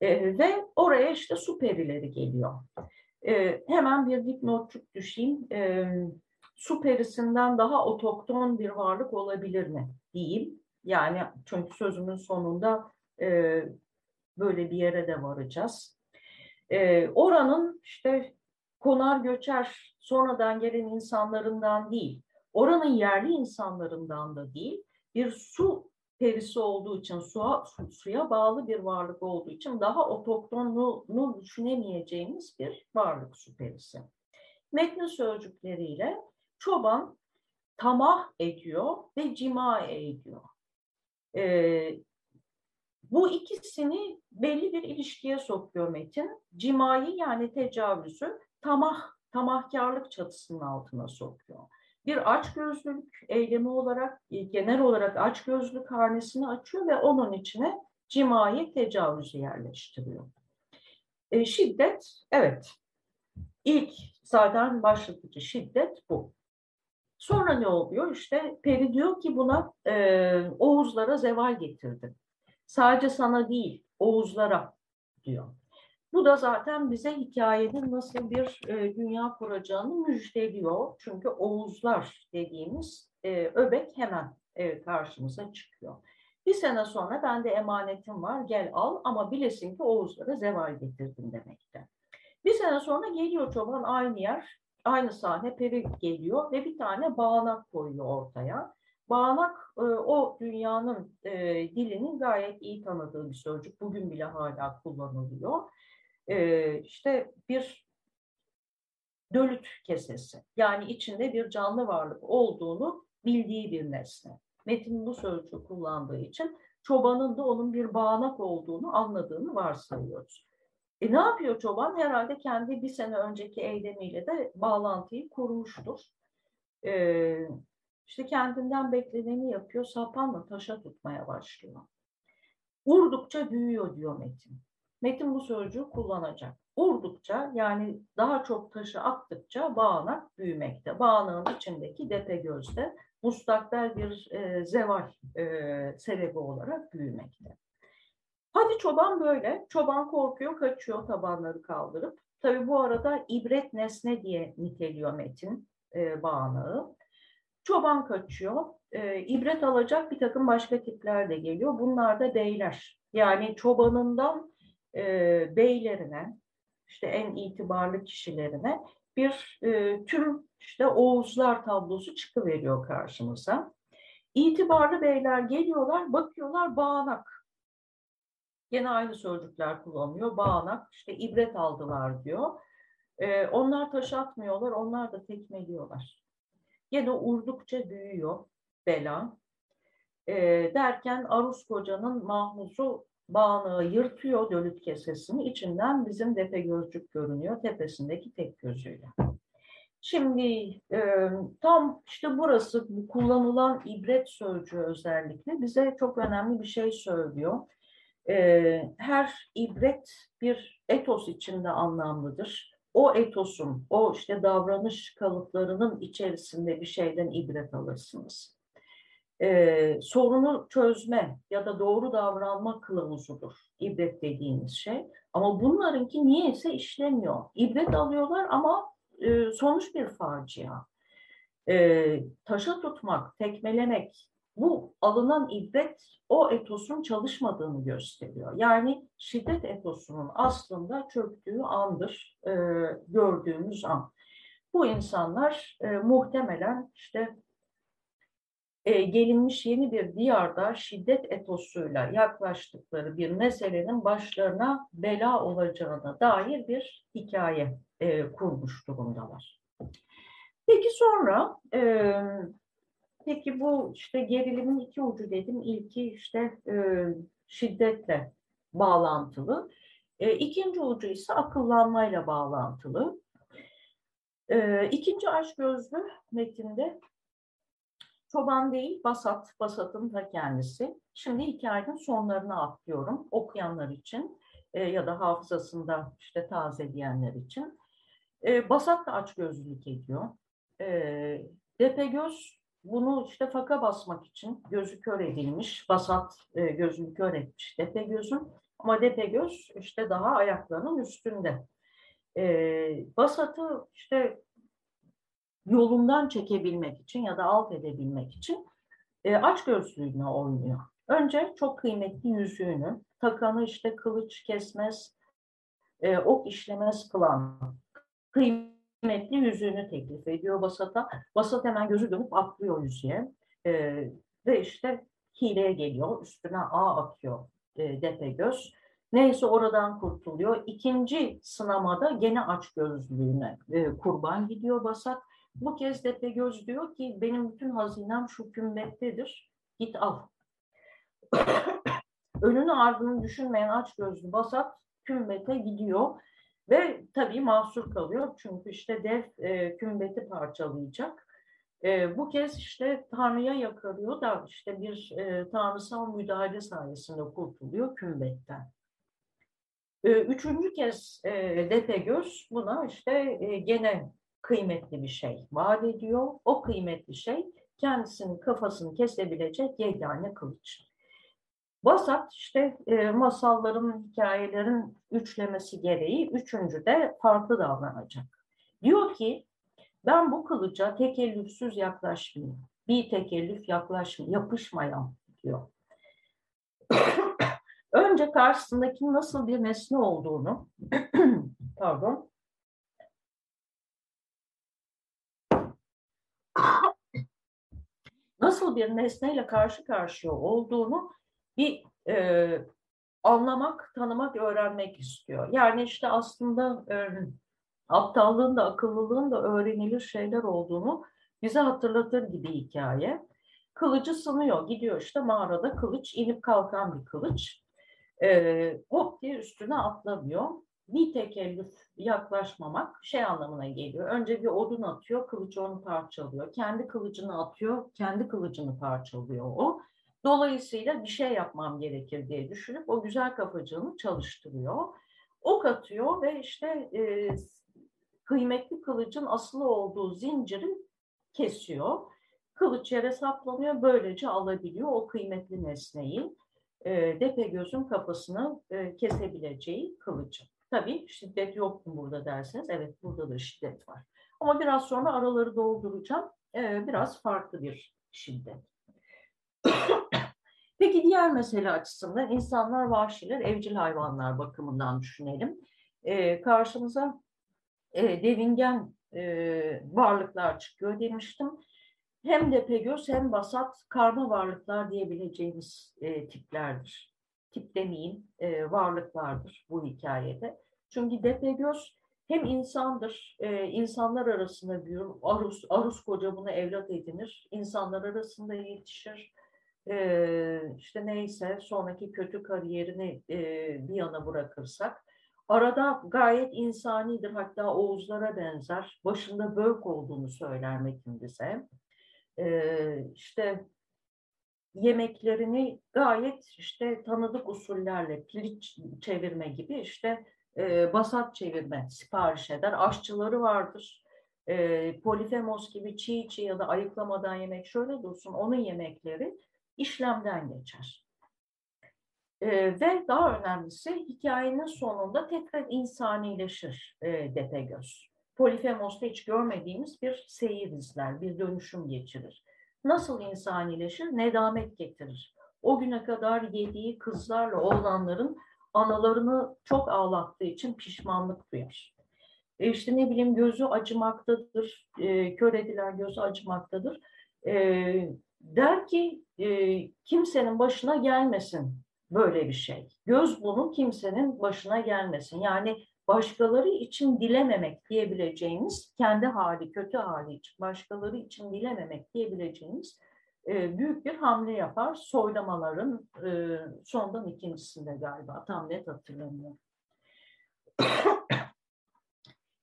E, ve oraya işte su perileri geliyor. E, hemen bir dipnotçuk düşeyim. E, su perisinden daha otokton bir varlık olabilir mi diyeyim. Yani çünkü sözümün sonunda e, böyle bir yere de varacağız. E, oranın işte konar göçer sonradan gelen insanlarından değil, oranın yerli insanlarından da değil, bir su perisi olduğu için, suya, su, suya bağlı bir varlık olduğu için daha otoktonunu düşünemeyeceğimiz bir varlık su perisi. Metnin sözcükleriyle çoban tamah ediyor ve cima ediyor. Ee, bu ikisini belli bir ilişkiye sokuyor Metin. Cimayı yani tecavüzü tamah, tamahkarlık çatısının altına sokuyor. Bir açgözlülük eylemi olarak, e, genel olarak açgözlülük hanesini açıyor ve onun içine cimayı tecavüzü yerleştiriyor. E, şiddet, evet. İlk zaten başlatıcı şiddet bu. Sonra ne oluyor? İşte Peri diyor ki buna e, Oğuzlara zeval getirdi. Sadece sana değil, Oğuzlara diyor. Bu da zaten bize hikayenin nasıl bir e, dünya kuracağını müjdeliyor. Çünkü Oğuzlar dediğimiz e, öbek hemen e, karşımıza çıkıyor. Bir sene sonra bende emanetim var gel al ama bilesin ki Oğuzlara zeval getirdim demekte. Bir sene sonra geliyor çoban aynı yer, aynı sahne peri geliyor ve bir tane bağnak koyuyor ortaya. Bağnak e, o dünyanın e, dilinin gayet iyi tanıdığı bir sözcük. Bugün bile hala kullanılıyor e, işte bir dölüt kesesi. Yani içinde bir canlı varlık olduğunu bildiği bir nesne. Metin bu sözcüğü kullandığı için çobanın da onun bir bağnak olduğunu anladığını varsayıyoruz. E ne yapıyor çoban? Herhalde kendi bir sene önceki eylemiyle de bağlantıyı kurmuştur. Ee, işte kendinden bekleneni yapıyor, sapanla taşa tutmaya başlıyor. Vurdukça büyüyor diyor Metin. Metin bu sözcüğü kullanacak. Vurdukça yani daha çok taşı attıkça bağnak büyümekte. Bağnağın içindeki depe gözde mustakbel bir e, zeval e, sebebi olarak büyümekte. Hadi çoban böyle. Çoban korkuyor, kaçıyor tabanları kaldırıp. Tabi bu arada ibret nesne diye niteliyor Metin e, bağnağı. Çoban kaçıyor. E, ibret alacak bir takım başka tipler de geliyor. Bunlar da beyler. Yani çobanından e, beylerine, işte en itibarlı kişilerine bir e, tüm işte Oğuzlar tablosu çıkıveriyor karşımıza. İtibarlı beyler geliyorlar, bakıyorlar bağnak. Yine aynı sözcükler kullanıyor. Bağnak, işte ibret aldılar diyor. E, onlar taş atmıyorlar, onlar da tekmeliyorlar. Yine urdukça büyüyor bela. E, derken Arus Koca'nın mahmuzu bağlığı yırtıyor dölüt kesesini. içinden bizim depe gözcük görünüyor tepesindeki tek gözüyle. Şimdi e, tam işte burası bu kullanılan ibret sözcüğü özellikle bize çok önemli bir şey söylüyor. E, her ibret bir etos içinde anlamlıdır. O etosun, o işte davranış kalıplarının içerisinde bir şeyden ibret alırsınız e, sorunu çözme ya da doğru davranma kılavuzudur ibret dediğimiz şey. Ama bunlarınki niyeyse işlemiyor. İbret alıyorlar ama e, sonuç bir facia. E, taşa tutmak, tekmelemek, bu alınan ibret o etosun çalışmadığını gösteriyor. Yani şiddet etosunun aslında çöktüğü andır e, gördüğümüz an. Bu insanlar e, muhtemelen işte e, gelinmiş yeni bir diyarda şiddet etosuyla yaklaştıkları bir meselenin başlarına bela olacağına dair bir hikaye e, kurmuş durumdalar. Peki sonra e, peki bu işte gerilimin iki ucu dedim. İlki işte e, şiddetle bağlantılı. E, ikinci ucu ise akıllanmayla bağlantılı. E, ikinci açgözlü metinde çoban değil Basat, Basat'ın da kendisi. Şimdi hikayenin sonlarına atlıyorum okuyanlar için e, ya da hafızasında işte tazeleyenler için. E, Basat da açgözlülük ediyor. E, Depegöz bunu işte faka basmak için gözü kör edilmiş, Basat e, gözünü kör etmiş Depegöz'ün ama Depegöz işte daha ayaklarının üstünde. E, Basat'ı işte yolundan çekebilmek için ya da alt edebilmek için e, aç gözlüğünü oynuyor. Önce çok kıymetli yüzüğünü, takanı işte kılıç kesmez, e, ok işlemez kılan kıymetli yüzüğünü teklif ediyor Basat'a. Basat hemen gözü dönüp atlıyor yüzüğe e, ve işte hileye geliyor, üstüne ağ atıyor e, Depe göz. Neyse oradan kurtuluyor. İkinci sınamada gene aç gözlüğüne e, kurban gidiyor Basat. Bu kez Depe göz diyor ki benim bütün hazinem şu kümbettedir. Git al. Önünü ardını düşünmeyen aç gözlü Basat kümbete gidiyor ve tabii mahsur kalıyor çünkü işte dev e, kümbeti parçalayacak. E, bu kez işte Tanrı'ya yakarıyor da işte bir e, tanrısal müdahale sayesinde kurtuluyor kümbetten. E, üçüncü kez e, Depegöz buna işte e, gene kıymetli bir şey vaat ediyor. O kıymetli şey kendisinin kafasını kesebilecek yegane kılıç. Basat işte e, masalların, hikayelerin üçlemesi gereği üçüncü de farklı davranacak. Diyor ki ben bu kılıca tekellüfsüz yaklaşmayayım. Bir tekellüf yaklaşmayayım, yapışmayan diyor. Önce karşısındaki nasıl bir nesne olduğunu pardon nasıl bir nesneyle karşı karşıya olduğunu bir e, anlamak, tanımak, öğrenmek istiyor. Yani işte aslında e, aptallığın da akıllılığın da öğrenilir şeyler olduğunu bize hatırlatır gibi hikaye. Kılıcı sınıyor, gidiyor işte mağarada kılıç, inip kalkan bir kılıç. E, hop diye üstüne atlamıyor. Bir tekellüf yaklaşmamak şey anlamına geliyor. Önce bir odun atıyor, kılıcı onu parçalıyor. Kendi kılıcını atıyor, kendi kılıcını parçalıyor o. Dolayısıyla bir şey yapmam gerekir diye düşünüp o güzel kafacığını çalıştırıyor. Ok atıyor ve işte e, kıymetli kılıcın asılı olduğu zinciri kesiyor. Kılıç yere saplanıyor, böylece alabiliyor o kıymetli nesneyi. E, Depe gözün kafasını e, kesebileceği kılıcı. Tabii şiddet yok mu burada derseniz, evet burada da şiddet var. Ama biraz sonra araları dolduracağım. E, biraz farklı bir şiddet. Peki diğer mesele açısından insanlar vahşiler, evcil hayvanlar bakımından düşünelim. E, karşımıza e, devingen e, varlıklar çıkıyor demiştim. Hem de pegöz hem basat karma varlıklar diyebileceğimiz e, tiplerdir. Tip demeyeyim, e, varlıklardır bu hikayede. Çünkü depegöz hem insandır, e, insanlar arasında büyür, arus, arus koca bunu evlat edinir, insanlar arasında yetişir, e, işte neyse sonraki kötü kariyerini e, bir yana bırakırsak arada gayet insanidir hatta Oğuzlara benzer başında bölk olduğunu söyler Metin. E, işte yemeklerini gayet işte tanıdık usullerle piliç çevirme gibi işte e, basat çevirme sipariş eder. Aşçıları vardır. E, polifemos gibi çiğ çiğ ya da ayıklamadan yemek şöyle dursun onun yemekleri işlemden geçer. E, ve daha önemlisi hikayenin sonunda tekrar insanileşir e, Depegöz. Polifemos'ta hiç görmediğimiz bir seyir izler, bir dönüşüm geçirir. Nasıl insanileşir? Nedamet getirir. O güne kadar yediği kızlarla oğlanların analarını çok ağlattığı için pişmanlık duyar. E işte ne bileyim gözü acımaktadır, e, kör edilen gözü acımaktadır. E, der ki e, kimsenin başına gelmesin böyle bir şey. Göz bunu kimsenin başına gelmesin. Yani başkaları için dilememek diyebileceğimiz, kendi hali, kötü hali için başkaları için dilememek diyebileceğimiz e, büyük bir hamle yapar. Soylamaların e, sondan ikincisinde galiba tam net hatırlamıyorum.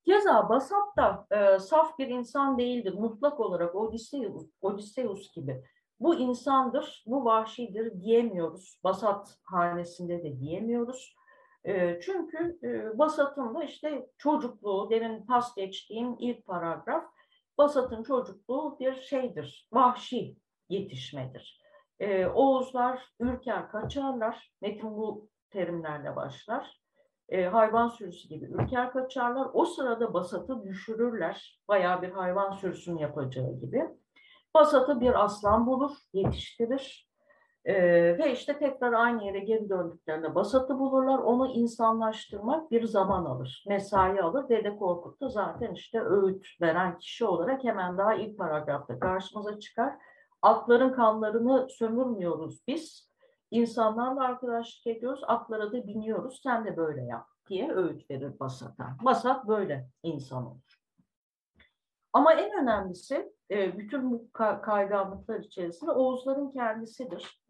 Keza Basat da e, saf bir insan değildir. Mutlak olarak Odysseus, Odysseus gibi. Bu insandır, bu vahşidir diyemiyoruz. Basat hanesinde de diyemiyoruz. E, çünkü e, Basat'ın da işte çocukluğu, demin pas geçtiğim ilk paragraf, Basat'ın çocukluğu bir şeydir, vahşi yetişmedir. E, Oğuzlar ürker, kaçarlar. Metin bu terimlerle başlar. E, hayvan sürüsü gibi ürker kaçarlar. O sırada Basat'ı düşürürler. Bayağı bir hayvan sürüsünün yapacağı gibi. Basat'ı bir aslan bulur, yetiştirir. Ee, ve işte tekrar aynı yere geri döndüklerinde Basat'ı bulurlar. Onu insanlaştırmak bir zaman alır, mesai alır. Dede Korkut da zaten işte öğüt veren kişi olarak hemen daha ilk paragrafta karşımıza çıkar. Atların kanlarını sömürmüyoruz biz. İnsanlarla arkadaşlık ediyoruz, atlara da biniyoruz. Sen de böyle yap diye öğüt verir Basat'a. Basat böyle insan olur. Ama en önemlisi e, bütün bu kayganlıklar içerisinde Oğuzların kendisidir.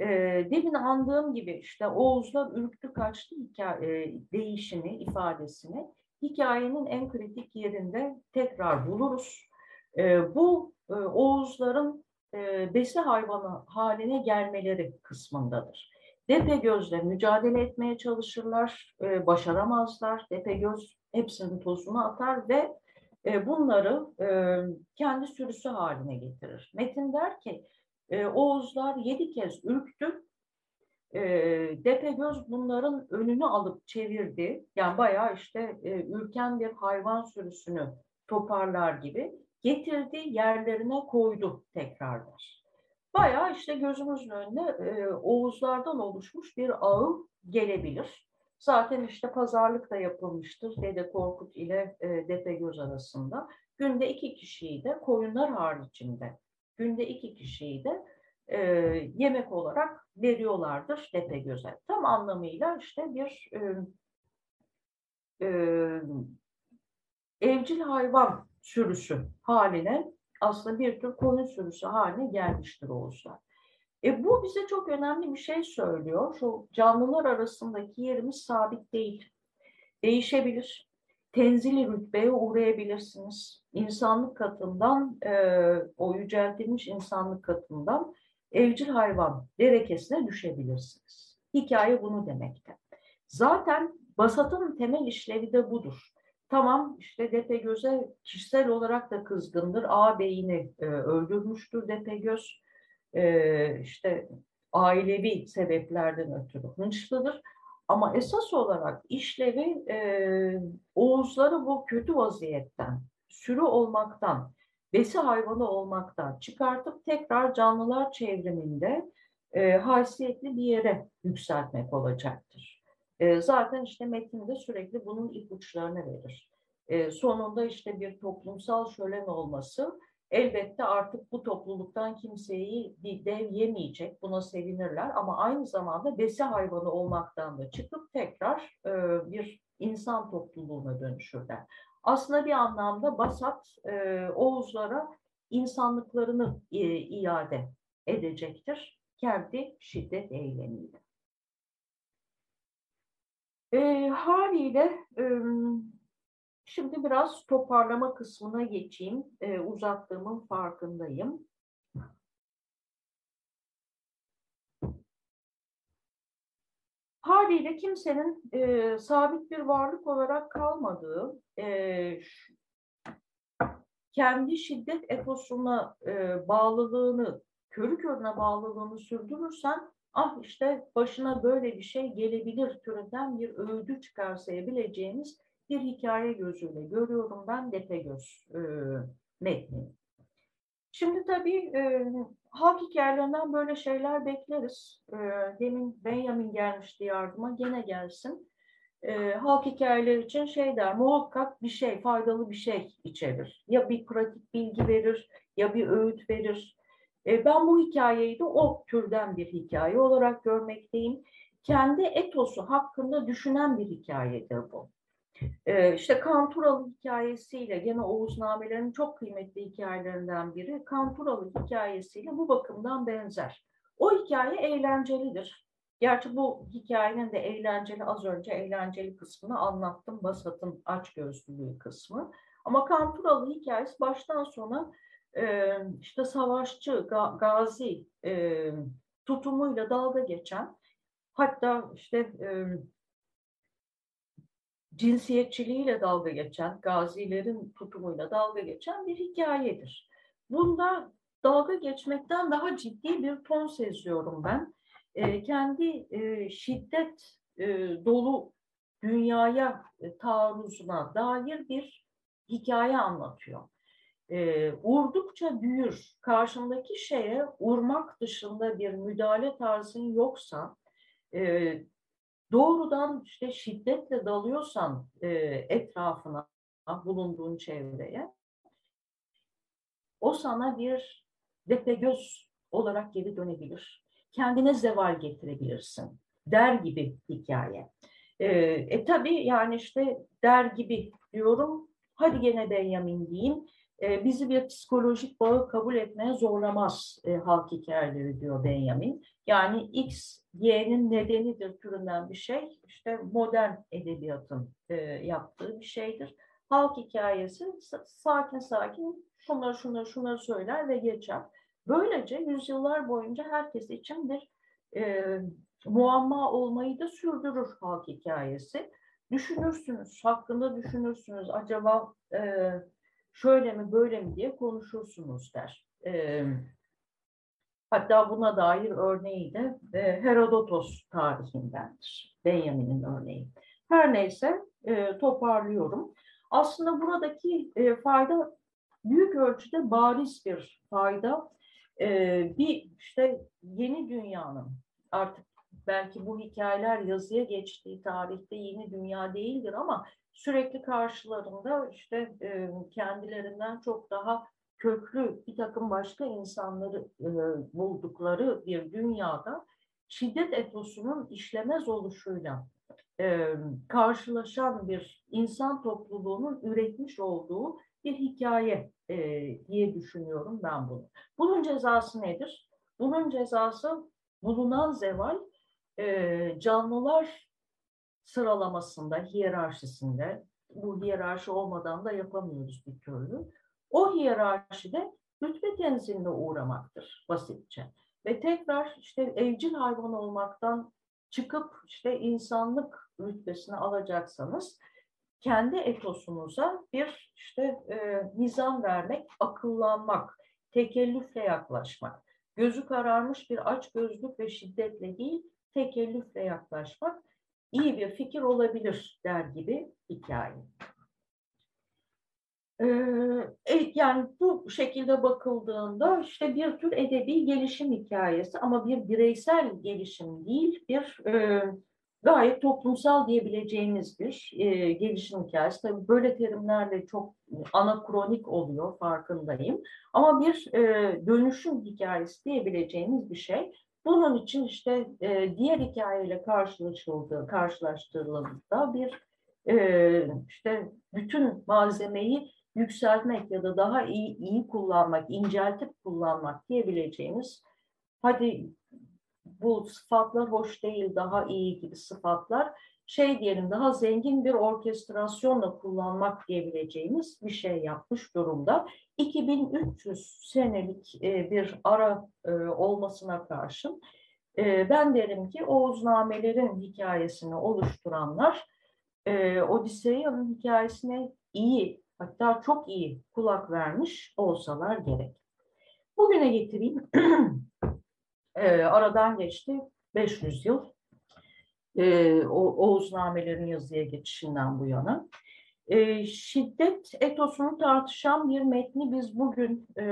E, demin andığım gibi işte Oğuzlar ürktü kaçtı hikaye, değişini, ifadesini hikayenin en kritik yerinde tekrar buluruz. E, bu e, Oğuzların e, besi hayvanı haline gelmeleri kısmındadır. Depe gözle mücadele etmeye çalışırlar, e, başaramazlar. Depe göz hepsinin tozunu atar ve e, bunları e, kendi sürüsü haline getirir. Metin der ki e, Oğuzlar yedi kez ürktü. E, Depegöz bunların önünü alıp çevirdi. Yani bayağı işte ürken bir hayvan sürüsünü toparlar gibi getirdi yerlerine koydu tekrarlar. Bayağı işte gözümüzün önüne Oğuzlardan oluşmuş bir ağı gelebilir. Zaten işte pazarlık da yapılmıştır Dede Korkut ile e, Göz arasında. Günde iki kişiyi de koyunlar haricinde günde iki kişiyi de e, yemek olarak veriyorlardır Göze. Tam anlamıyla işte bir e, e, evcil hayvan sürüsü haline aslında bir tür koyun sürüsü haline gelmiştir Oğuzlar. E, bu bize çok önemli bir şey söylüyor. Şu canlılar arasındaki yerimiz sabit değil. Değişebilir. Tenzili rütbeye uğrayabilirsiniz. İnsanlık katından, e, o yüceltilmiş insanlık katından evcil hayvan derekesine düşebilirsiniz. Hikaye bunu demekte. Zaten Basat'ın temel işlevi de budur. Tamam işte Depegöz'e kişisel olarak da kızgındır. Ağabeyini e, öldürmüştür Depegöz e, işte ailevi sebeplerden ötürü hınçlıdır. Ama esas olarak işlevi e, Oğuzları bu kötü vaziyetten, sürü olmaktan, besi hayvanı olmaktan çıkartıp tekrar canlılar çevriminde e, haysiyetli bir yere yükseltmek olacaktır. E, zaten işte metinde sürekli bunun ipuçlarını verir. E, sonunda işte bir toplumsal şölen olması Elbette artık bu topluluktan kimseyi bir dev yemeyecek, buna sevinirler ama aynı zamanda besi hayvanı olmaktan da çıkıp tekrar e, bir insan topluluğuna dönüşürler. Aslında bir anlamda Basat e, Oğuzlara insanlıklarını e, iade edecektir kendi şiddet eylemiyle. E, haliyle e, Şimdi biraz toparlama kısmına geçeyim. E, uzattığımın farkındayım. Haliyle kimsenin e, sabit bir varlık olarak kalmadığı, e, kendi şiddet etosuna e, bağlılığını, körü körüne bağlılığını sürdürürsen, ah işte başına böyle bir şey gelebilir türünden bir öğüdü çıkarsayabileceğimiz bir hikaye gözüyle görüyorum ben Depegöz e, metni. Şimdi tabii e, halk hikayelerinden böyle şeyler bekleriz. E, demin Benjamin gelmişti yardıma, gene gelsin. E, halk hikayeleri için şey der, muhakkak bir şey, faydalı bir şey içerir. Ya bir pratik bilgi verir, ya bir öğüt verir. E, ben bu hikayeyi de o türden bir hikaye olarak görmekteyim. Kendi etosu hakkında düşünen bir hikayedir bu. Ee, işte Kanturalı hikayesiyle gene Oğuz Namelerinin çok kıymetli hikayelerinden biri Kanturalı hikayesiyle bu bakımdan benzer. O hikaye eğlencelidir. Gerçi bu hikayenin de eğlenceli, az önce eğlenceli kısmını anlattım. Basat'ın açgözlülüğü kısmı. Ama Kanturalı hikayesi baştan sona e, işte savaşçı, ga, gazi e, tutumuyla dalga geçen, hatta işte e, cinsiyetçiliğiyle dalga geçen, gazilerin tutumuyla dalga geçen bir hikayedir. Bunda dalga geçmekten daha ciddi bir ton seziyorum ben. E, kendi e, şiddet e, dolu dünyaya e, taarruzuna dair bir hikaye anlatıyor. E, vurdukça büyür. Karşındaki şeye vurmak dışında bir müdahale tarzın yoksa e, doğrudan işte şiddetle dalıyorsan e, etrafına, bulunduğun çevreye o sana bir göz olarak geri dönebilir. Kendine zeval getirebilirsin. Der gibi hikaye. E, e tabii yani işte der gibi diyorum. Hadi gene Benjamin diyeyim. E, bizi bir psikolojik bağı kabul etmeye zorlamaz e, halk hikayeleri diyor Benjamin. Yani X, Y'nin nedenidir türünden bir şey. İşte modern edebiyatın e, yaptığı bir şeydir. Halk hikayesi sakin sakin şunları şunları şunları söyler ve geçer. Böylece yüzyıllar boyunca herkes için bir e, muamma olmayı da sürdürür halk hikayesi. Düşünürsünüz, hakkında düşünürsünüz. Acaba e, şöyle mi böyle mi diye konuşursunuz der. E, hatta buna dair örneği de e, Herodotos tarihindendir. Benjamin'in örneği. Her neyse e, toparlıyorum. Aslında buradaki e, fayda büyük ölçüde bariz bir fayda. E, bir işte yeni dünyanın artık belki bu hikayeler yazıya geçtiği tarihte yeni dünya değildir ama sürekli karşılarında işte e, kendilerinden çok daha köklü bir takım başka insanları e, buldukları bir dünyada şiddet etosunun işlemez oluşuyla e, karşılaşan bir insan topluluğunun üretmiş olduğu bir hikaye e, diye düşünüyorum ben bunu. Bunun cezası nedir? Bunun cezası bulunan zeval e, canlılar sıralamasında, hiyerarşisinde, bu hiyerarşi olmadan da yapamıyoruz bir türlü. O hiyerarşide rütbe tenziline uğramaktır basitçe. Ve tekrar işte evcil hayvan olmaktan çıkıp işte insanlık rütbesini alacaksanız kendi etosunuza bir işte e, nizam vermek, akıllanmak, tekellüfle yaklaşmak. Gözü kararmış bir aç gözlük ve şiddetle değil, tekellüfle yaklaşmak iyi bir fikir olabilir der gibi hikaye. Ee, yani bu şekilde bakıldığında işte bir tür edebi gelişim hikayesi ama bir bireysel gelişim değil, bir e, gayet toplumsal diyebileceğimiz bir e, gelişim hikayesi. Tabii böyle terimlerle çok anakronik oluyor farkındayım. Ama bir e, dönüşüm hikayesi diyebileceğimiz bir şey. Bunun için işte e, diğer hikayeyle karşılaşıldığı, karşılaştırıldığında bir e, işte bütün malzemeyi yükseltmek ya da daha iyi iyi kullanmak, inceltip kullanmak diyebileceğimiz hadi bu sıfatlar hoş değil, daha iyi gibi sıfatlar şey diyelim daha zengin bir orkestrasyonla kullanmak diyebileceğimiz bir şey yapmış durumda. 2300 senelik e, bir ara e, olmasına karşın e, ben derim ki Oğuznamelerin hikayesini oluşturanlar Odiseya'nın hikayesine iyi hatta çok iyi kulak vermiş olsalar gerek. Bugüne getireyim. aradan geçti 500 yıl. Oğuznamelerin yazıya geçişinden bu yana e, şiddet etosunu tartışan bir metni biz bugün e,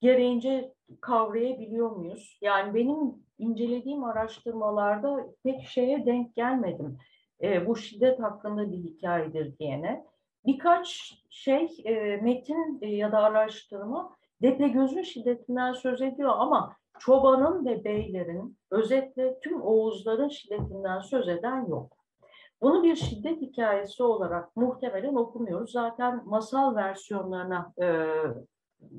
gereğince kavrayabiliyor muyuz? Yani benim incelediğim araştırmalarda pek şeye denk gelmedim. E, bu şiddet hakkında bir hikayedir diyene. Birkaç şey e, metin e, ya da araştırma gözün şiddetinden söz ediyor ama çobanın ve beylerin özetle tüm Oğuzların şiddetinden söz eden yok. Bunu bir şiddet hikayesi olarak muhtemelen okumuyoruz. Zaten masal versiyonlarına e,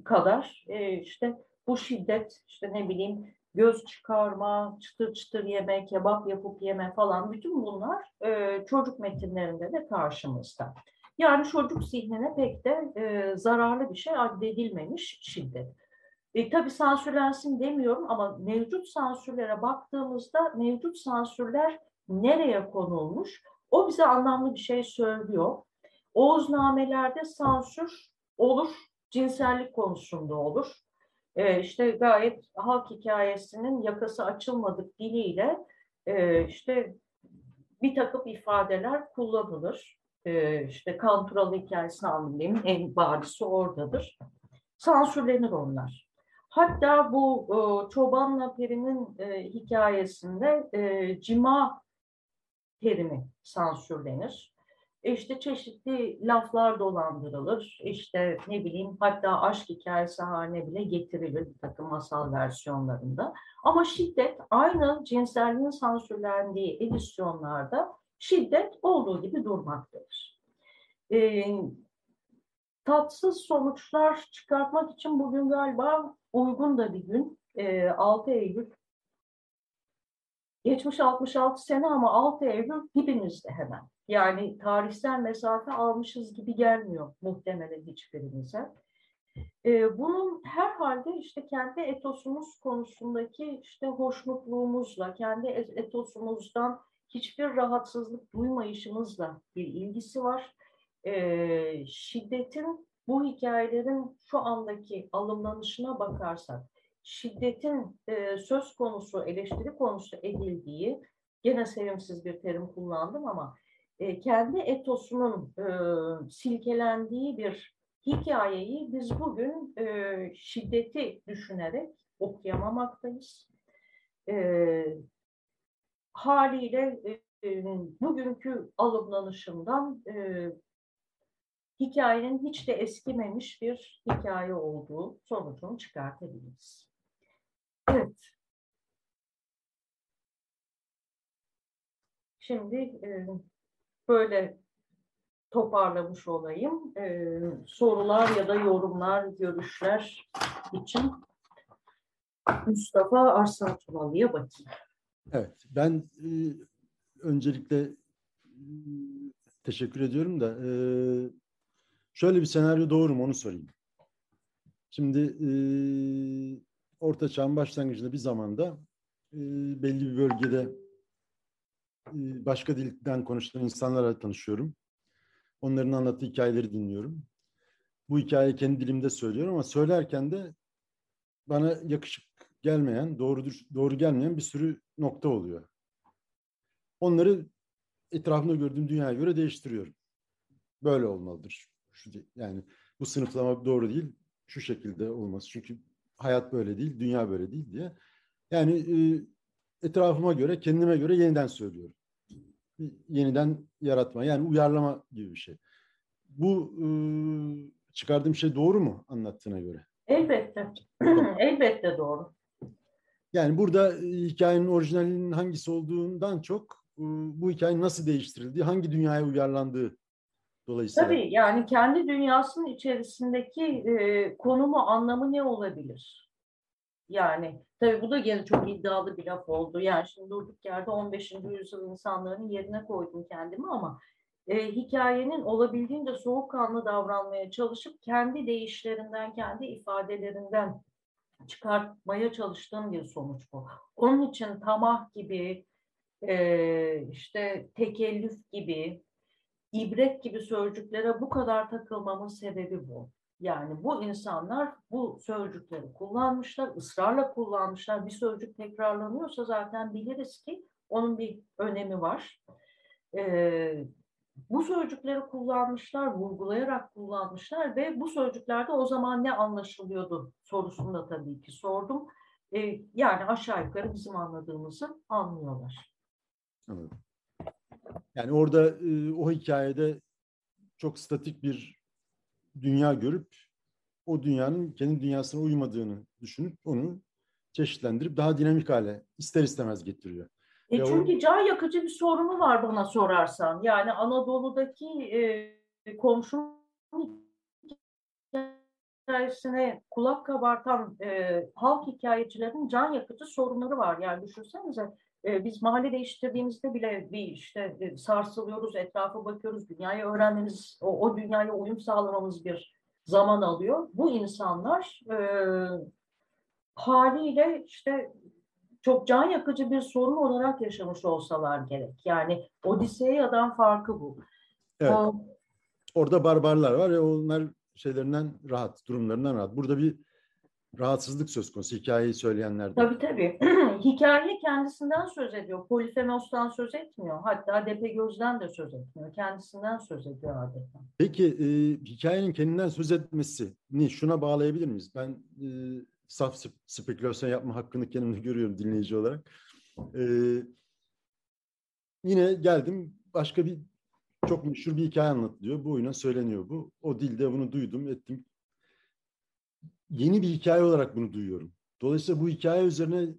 kadar e, işte bu şiddet işte ne bileyim göz çıkarma, çıtır çıtır yeme, kebap yapıp yeme falan bütün bunlar e, çocuk metinlerinde de karşımızda. Yani çocuk zihnine pek de e, zararlı bir şey addedilmemiş şiddet. E, tabii sansürlensin demiyorum ama mevcut sansürlere baktığımızda mevcut sansürler nereye konulmuş? O bize anlamlı bir şey söylüyor. Oğuznamelerde sansür olur, cinsellik konusunda olur. E, işte gayet halk hikayesinin yakası açılmadık diliyle e, işte bir takım ifadeler kullanılır. E, işte Kanturalı hikayesini anlayayım en barisi oradadır. Sansürlenir onlar. Hatta bu e, Çobanla Peri'nin e, hikayesinde e, cima terimi sansürlenir. İşte çeşitli laflar dolandırılır. İşte ne bileyim hatta aşk hikayesi haline bile getirilir bir takım masal versiyonlarında. Ama şiddet aynı cinselliğin sansürlendiği edisyonlarda şiddet olduğu gibi durmaktadır. Ee, tatsız sonuçlar çıkartmak için bugün galiba uygun da bir gün. E, 6 Eylül. Geçmiş 66 sene ama 6 Eylül dibimizde hemen. Yani tarihsel mesafe almışız gibi gelmiyor muhtemelen hiçbirimize. E, bunun herhalde işte kendi etosumuz konusundaki işte hoşnutluğumuzla, kendi etosumuzdan hiçbir rahatsızlık duymayışımızla bir ilgisi var. E, şiddetin bu hikayelerin şu andaki alımlanışına bakarsak, şiddetin e, söz konusu, eleştiri konusu edildiği, gene sevimsiz bir terim kullandım ama e, kendi etosunun e, silkelendiği bir hikayeyi biz bugün e, şiddeti düşünerek okuyamamaktayız. E, haliyle e, bugünkü alımlanışından e, hikayenin hiç de eskimemiş bir hikaye olduğu sonucunu çıkartabiliriz. Evet. Şimdi e, böyle toparlamış olayım. E, sorular ya da yorumlar, görüşler için Mustafa Arslan Tunalı'ya bakayım. Evet, ben e, öncelikle e, teşekkür ediyorum da e, Şöyle bir senaryo doğru mu onu sorayım. Şimdi e, Orta Çağ'ın başlangıcında bir zamanda e, belli bir bölgede e, başka dilden konuşan insanlarla tanışıyorum. Onların anlattığı hikayeleri dinliyorum. Bu hikayeyi kendi dilimde söylüyorum ama söylerken de bana yakışık gelmeyen, doğru doğru gelmeyen bir sürü nokta oluyor. Onları etrafımda gördüğüm dünyaya göre değiştiriyorum. Böyle olmalıdır şu yani bu sınıflama doğru değil, şu şekilde olması. Çünkü hayat böyle değil, dünya böyle değil diye. Yani e, etrafıma göre, kendime göre yeniden söylüyorum. Yeniden yaratma, yani uyarlama gibi bir şey. Bu e, çıkardığım şey doğru mu anlattığına göre? Elbette. Elbette doğru. Yani burada hikayenin orijinalinin hangisi olduğundan çok bu hikayenin nasıl değiştirildiği, hangi dünyaya uyarlandığı Dolayısıyla. Tabii yani kendi dünyasının içerisindeki e, konumu, anlamı ne olabilir? Yani tabii bu da yine çok iddialı bir laf oldu. Yani şimdi durduk yerde 15. yüzyıl insanların yerine koydum kendimi ama e, hikayenin olabildiğince soğukkanlı davranmaya çalışıp kendi değişlerinden, kendi ifadelerinden çıkartmaya çalıştığım bir sonuç bu. Onun için tamah gibi, e, işte tekellüf gibi, ibret gibi sözcüklere bu kadar takılmamın sebebi bu. Yani bu insanlar bu sözcükleri kullanmışlar, ısrarla kullanmışlar. Bir sözcük tekrarlanıyorsa zaten biliriz ki onun bir önemi var. Ee, bu sözcükleri kullanmışlar, vurgulayarak kullanmışlar ve bu sözcüklerde o zaman ne anlaşılıyordu sorusunu da tabii ki sordum. Ee, yani aşağı yukarı bizim anladığımızı anlıyorlar. Evet. Yani orada e, o hikayede çok statik bir dünya görüp o dünyanın kendi dünyasına uymadığını düşünüp onu çeşitlendirip daha dinamik hale ister istemez getiriyor. E çünkü o... can yakıcı bir sorunu var bana sorarsan. Yani Anadolu'daki e, komşu hikayesine kulak kabartan e, halk hikayecilerin can yakıcı sorunları var. Yani düşünsenize e, biz mahalle değiştirdiğimizde bile bir işte e, sarsılıyoruz, etrafa bakıyoruz, dünyayı öğrenmemiz, o, o dünyaya uyum sağlamamız bir zaman alıyor. Bu insanlar e, haliyle işte çok can yakıcı bir sorun olarak yaşamış olsalar gerek. Yani Odiseya'dan farkı bu. Evet. Orada barbarlar var ve onlar şeylerinden rahat, durumlarından rahat. Burada bir rahatsızlık söz konusu hikayeyi söyleyenlerde. Tabii tabii. Hikaye kendisinden söz ediyor. Polifemos'tan söz etmiyor. Hatta Depegöz'den de söz etmiyor. Kendisinden söz ediyor adeta. Peki e, hikayenin kendinden söz etmesini şuna bağlayabilir miyiz? Ben e, saf spekülasyon yapma hakkını kendimde görüyorum dinleyici olarak. E, yine geldim başka bir çok meşhur bir hikaye anlatılıyor. Bu oyuna söyleniyor bu. O dilde bunu duydum, ettim. Yeni bir hikaye olarak bunu duyuyorum. Dolayısıyla bu hikaye üzerine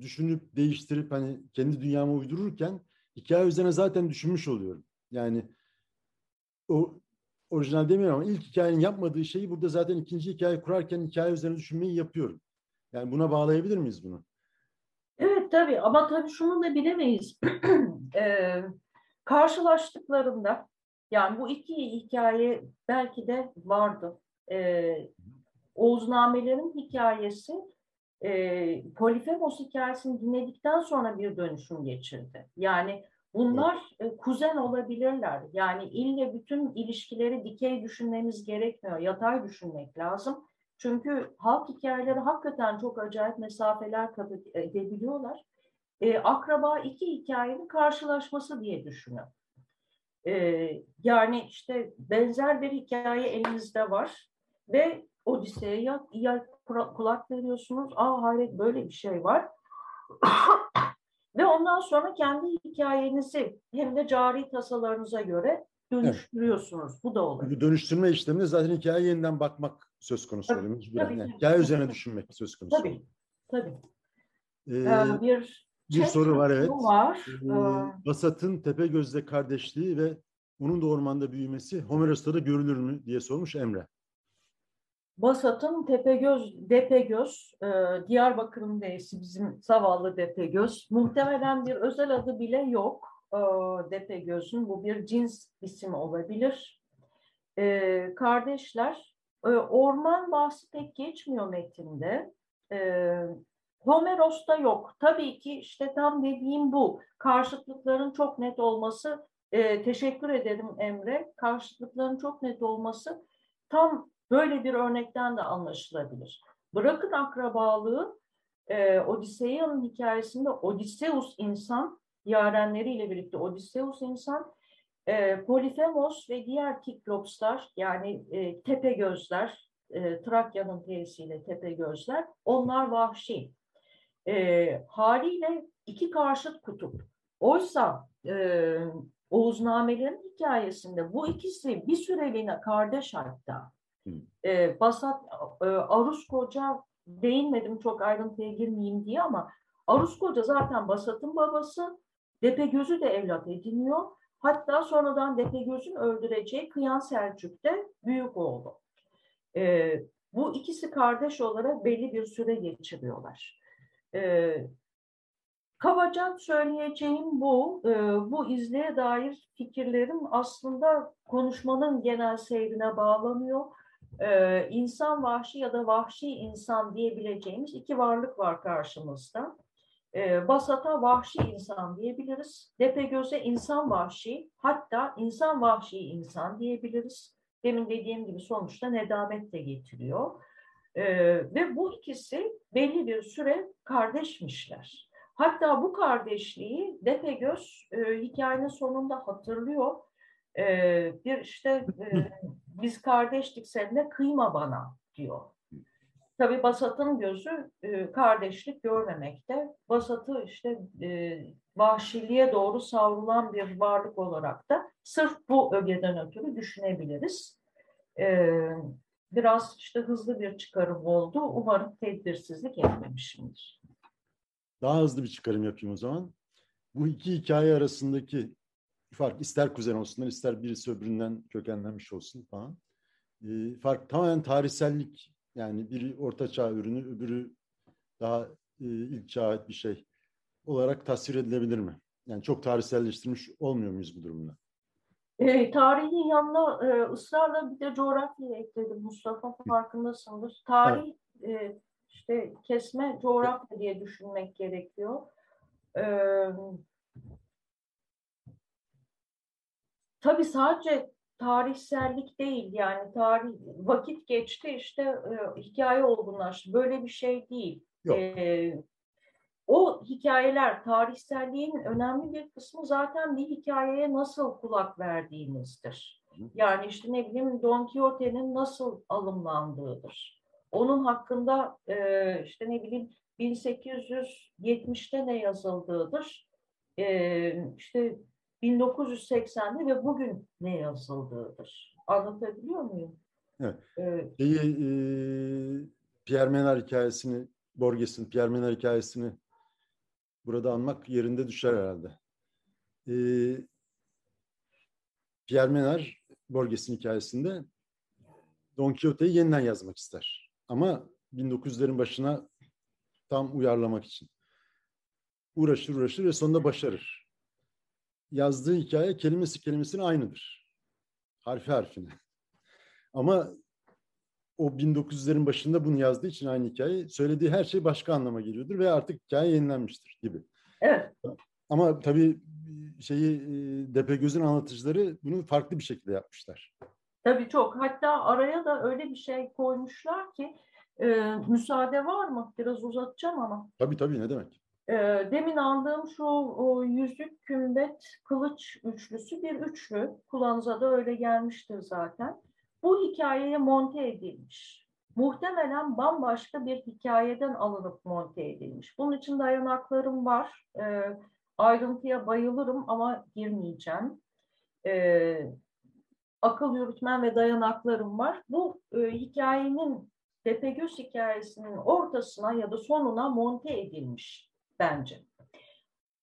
düşünüp değiştirip hani kendi dünyama uydururken hikaye üzerine zaten düşünmüş oluyorum. Yani o orijinal demiyorum ama ilk hikayenin yapmadığı şeyi burada zaten ikinci hikaye kurarken hikaye üzerine düşünmeyi yapıyorum. Yani buna bağlayabilir miyiz bunu? Evet tabii ama tabii şunu da bilemeyiz. ee, karşılaştıklarında yani bu iki hikaye belki de vardı. Ee, Oğuznamelerin hikayesi e, Polifemos hikayesini dinledikten sonra bir dönüşüm geçirdi. Yani bunlar e, kuzen olabilirler. Yani ille bütün ilişkileri dikey düşünmemiz gerekmiyor. Yatay düşünmek lazım. Çünkü halk hikayeleri hakikaten çok acayip mesafeler kat edebiliyorlar. E, akraba iki hikayenin karşılaşması diye düşünün. E, yani işte benzer bir hikaye elinizde var ve Odise'ye ya kulak veriyorsunuz. Aa hayret böyle bir şey var. Ve ondan sonra kendi hikayenizi hem de cari tasalarınıza göre dönüştürüyorsunuz. Evet. Bu da olur. Bu dönüştürme işleminde zaten hikaye yeniden bakmak söz konusu oluyor. Tabii, tabii, yani hikaye üzerine düşünmek söz konusu. Tabii. Tabii. Ee, ee, bir bir soru var evet. Var. Ee, Basat'ın Tepegöz'le kardeşliği ve onun da ormanda büyümesi Homeros'ta da görülür mü diye sormuş Emre. Basat'ın Tepegöz, Depegöz, e, Diyarbakır'ın deyisi bizim zavallı Depegöz. Muhtemelen bir özel adı bile yok e, Depegöz'ün. Bu bir cins isim olabilir. E, kardeşler, e, orman bahsi pek geçmiyor metinde. E, Homeros'ta yok. Tabii ki işte tam dediğim bu. Karşıtlıkların çok net olması, e, teşekkür ederim Emre, karşıtlıkların çok net olması tam Böyle bir örnekten de anlaşılabilir. Bırakın akrabalığı, e, Odiseya'nın hikayesinde Odysseus insan, yarenleriyle birlikte Odysseus insan, e, Polifemos ve diğer Kiklopslar yani e, tepe gözler, e, Trakya'nın terisiyle tepe gözler, onlar vahşi. E, haliyle iki karşıt kutup. Oysa e, Oğuznamelerin hikayesinde bu ikisi bir süreliğine kardeş hatta. E, Basat, e, Arus Koca değinmedim çok ayrıntıya girmeyeyim diye ama Arus Koca zaten Basat'ın babası. Depegöz'ü de evlat ediniyor. Hatta sonradan Depegöz'ün öldüreceği Kıyan Selçuk de büyük oğlu. E, bu ikisi kardeş olarak belli bir süre geçiriyorlar. E, kabaca söyleyeceğim bu. E, bu izleye dair fikirlerim aslında konuşmanın genel seyrine bağlanıyor e, insan vahşi ya da vahşi insan diyebileceğimiz iki varlık var karşımızda. E, Basat'a vahşi insan diyebiliriz. Depegöz'e insan vahşi, hatta insan vahşi insan diyebiliriz. Demin dediğim gibi sonuçta nedamet de getiriyor. E, ve bu ikisi belli bir süre kardeşmişler. Hatta bu kardeşliği Depegöz e, hikayenin sonunda hatırlıyor. E, bir işte e, biz kardeştik seninle kıyma bana diyor. Tabii Basat'ın gözü e, kardeşlik görmemekte. Basat'ı işte e, vahşiliğe doğru savrulan bir varlık olarak da sırf bu ögeden ötürü düşünebiliriz. E, biraz işte hızlı bir çıkarım oldu. Umarım tedbirsizlik etmemişimdir. Daha hızlı bir çıkarım yapayım o zaman. Bu iki hikaye arasındaki fark ister kuzen olsunlar ister birisi öbüründen kökenlenmiş olsun falan. e, fark tamamen tarihsellik yani biri orta çağ ürünü öbürü daha e, ilk çağa ait bir şey olarak tasvir edilebilir mi? Yani çok tarihselleştirmiş olmuyor muyuz bu durumda? E, tarihin yanına e, ısrarla bir de coğrafyayı ekledim Mustafa farkındasındır. Tarih evet. e, işte kesme coğrafya diye düşünmek gerekiyor. E, tabii sadece tarihsellik değil yani tarih vakit geçti işte e, hikaye olgunlaştı. Böyle bir şey değil. Yok. E, o hikayeler, tarihselliğin önemli bir kısmı zaten bir hikayeye nasıl kulak verdiğimizdir. Yani işte ne bileyim Don Quixote'nin nasıl alımlandığıdır. Onun hakkında e, işte ne bileyim 1870'te ne yazıldığıdır. E, işte 1980'de ve bugün ne yazıldığıdır. Anlatabiliyor muyum? Evet. Ee, Şeyi, e, Pierre Menard hikayesini, Borges'in Pierre Menard hikayesini burada anmak yerinde düşer herhalde. Ee, Pierre Menard Borges'in hikayesinde Don Quixote'yi yeniden yazmak ister. Ama 1900'lerin başına tam uyarlamak için. Uğraşır uğraşır ve sonunda başarır. Yazdığı hikaye kelimesi kelimesine aynıdır. Harfi harfine. Ama o 1900'lerin başında bunu yazdığı için aynı hikaye söylediği her şey başka anlama geliyordur ve artık hikaye yenilenmiştir gibi. Evet. Ama tabii şeyi Depe Göz'ün anlatıcıları bunu farklı bir şekilde yapmışlar. Tabii çok. Hatta araya da öyle bir şey koymuşlar ki e, müsaade var mı? Biraz uzatacağım ama. Tabii tabii ne demek? E, demin aldığım şu yüzük, kümbet, kılıç üçlüsü bir üçlü. Kulağınıza da öyle gelmiştir zaten bu hikayeye monte edilmiş. Muhtemelen bambaşka bir hikayeden alınıp monte edilmiş. Bunun için dayanaklarım var. E, ayrıntıya bayılırım ama girmeyeceğim. E, akıl yürütmen ve dayanaklarım var. Bu e, hikayenin Tepegöz hikayesinin ortasına ya da sonuna monte edilmiş bence.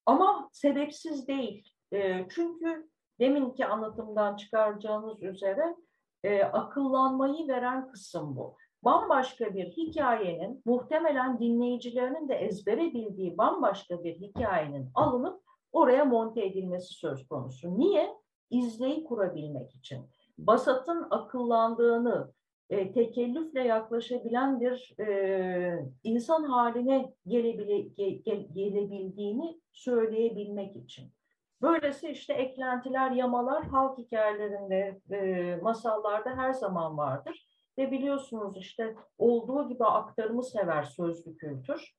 Ama sebepsiz değil. E, çünkü deminki anlatımdan çıkaracağınız üzere e, akıllanmayı veren kısım bu. Bambaşka bir hikayenin, muhtemelen dinleyicilerinin de ezbere bildiği bambaşka bir hikayenin alınıp oraya monte edilmesi söz konusu. Niye? İzleyi kurabilmek için. Basat'ın akıllandığını, e, tekellüfle yaklaşabilen bir e, insan haline gelebile, ge, ge, gelebildiğini söyleyebilmek için. Böylesi işte eklentiler, yamalar halk hikayelerinde, e, masallarda her zaman vardır. Ve biliyorsunuz işte olduğu gibi aktarımı sever sözlü kültür.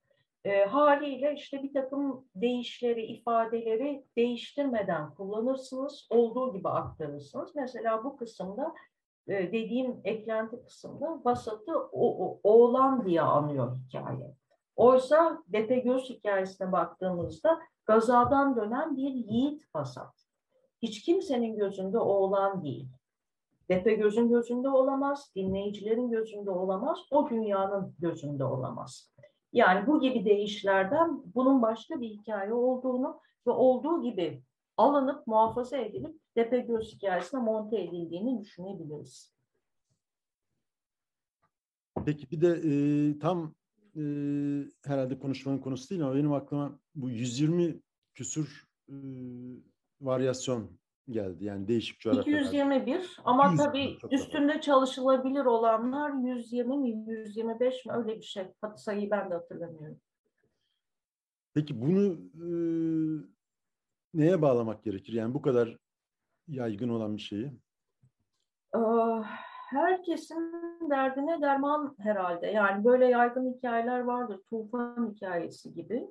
E, haliyle işte bir takım deyişleri, ifadeleri değiştirmeden kullanırsınız, olduğu gibi aktarırsınız. Mesela bu kısımda dediğim eklenti kısımda Vasat'ı o, oğlan diye anıyor hikaye. Oysa Depegöz hikayesine baktığımızda gazadan dönen bir yiğit Vasat. Hiç kimsenin gözünde oğlan değil. Depe gözün gözünde olamaz, dinleyicilerin gözünde olamaz, o dünyanın gözünde olamaz. Yani bu gibi değişlerden bunun başka bir hikaye olduğunu ve olduğu gibi alınıp muhafaza edilip Depe göz hikayesine monte edildiğini düşünebiliriz. Peki bir de e, tam e, herhalde konuşmanın konusu değil ama benim aklıma bu 120 küsur e, varyasyon geldi. Yani değişik coğrafyalar. 221 ama 100, tabii üstünde çalışılabilir olanlar 120 mi 125 mi öyle bir şey. Sayıyı ben de hatırlamıyorum. Peki bunu e, neye bağlamak gerekir? Yani bu kadar yaygın olan bir şeyi. Uh, herkesin derdine derman herhalde. Yani böyle yaygın hikayeler vardır. Tufan hikayesi gibi.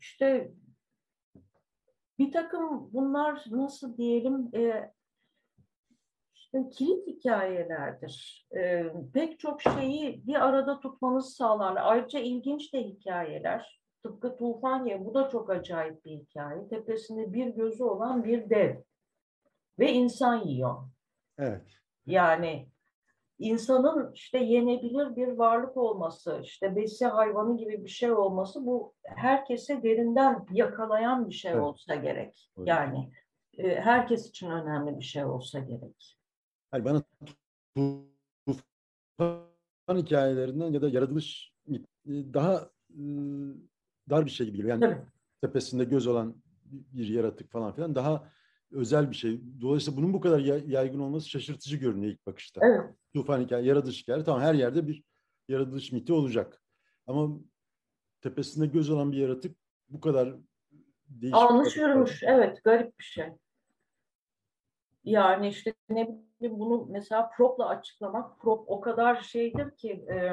İşte bir takım bunlar nasıl diyelim işte kilit hikayelerdir. Pek çok şeyi bir arada tutmanızı sağlarlar. Ayrıca ilginç de hikayeler. Tıpkı Tufaniye bu da çok acayip bir hikaye. Tepesinde bir gözü olan bir dev ve insan yiyor. Evet. Yani insanın işte yenebilir bir varlık olması, işte besi hayvanı gibi bir şey olması bu herkese derinden yakalayan bir şey evet. olsa gerek. Yani e, herkes için önemli bir şey olsa gerek. Hayır, bana tufan hikayelerinden ya da yaratılış e, daha e, dar bir şey gibi geliyor. Yani Tabii. tepesinde göz olan bir yaratık falan filan daha özel bir şey. Dolayısıyla bunun bu kadar yaygın olması şaşırtıcı görünüyor ilk bakışta. Evet. Tufan hikaye, yaratılış hikaye. Tamam her yerde bir yaratılış miti olacak. Ama tepesinde göz olan bir yaratık bu kadar değişik. Almış yürümüş. Evet garip bir şey. Yani işte ne bileyim bunu mesela propla açıklamak. Prop o kadar şeydir ki e,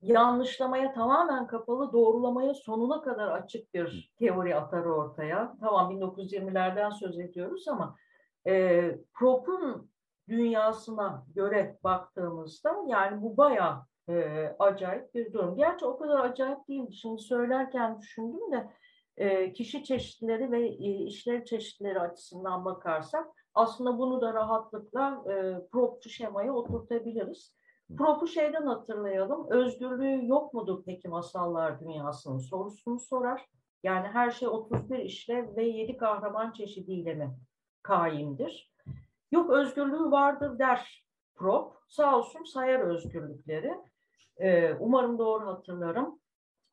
yanlışlamaya tamamen kapalı, doğrulamaya sonuna kadar açık bir teori atar ortaya. Tamam 1920'lerden söz ediyoruz ama e, prop'un dünyasına göre baktığımızda yani bu bayağı e, acayip bir durum. Gerçi o kadar acayip değil. Şimdi söylerken düşündüm de e, kişi çeşitleri ve e, işlev çeşitleri açısından bakarsak aslında bunu da rahatlıkla e, propçu şemaya oturtabiliriz. Prop'u şeyden hatırlayalım. Özgürlüğü yok mudur peki masallar dünyasının sorusunu sorar. Yani her şey 31 işlev ve 7 kahraman çeşidiyle mi kaimdir? Yok özgürlüğü vardır der Prop. Sağ olsun sayar özgürlükleri. Ee, umarım doğru hatırlarım.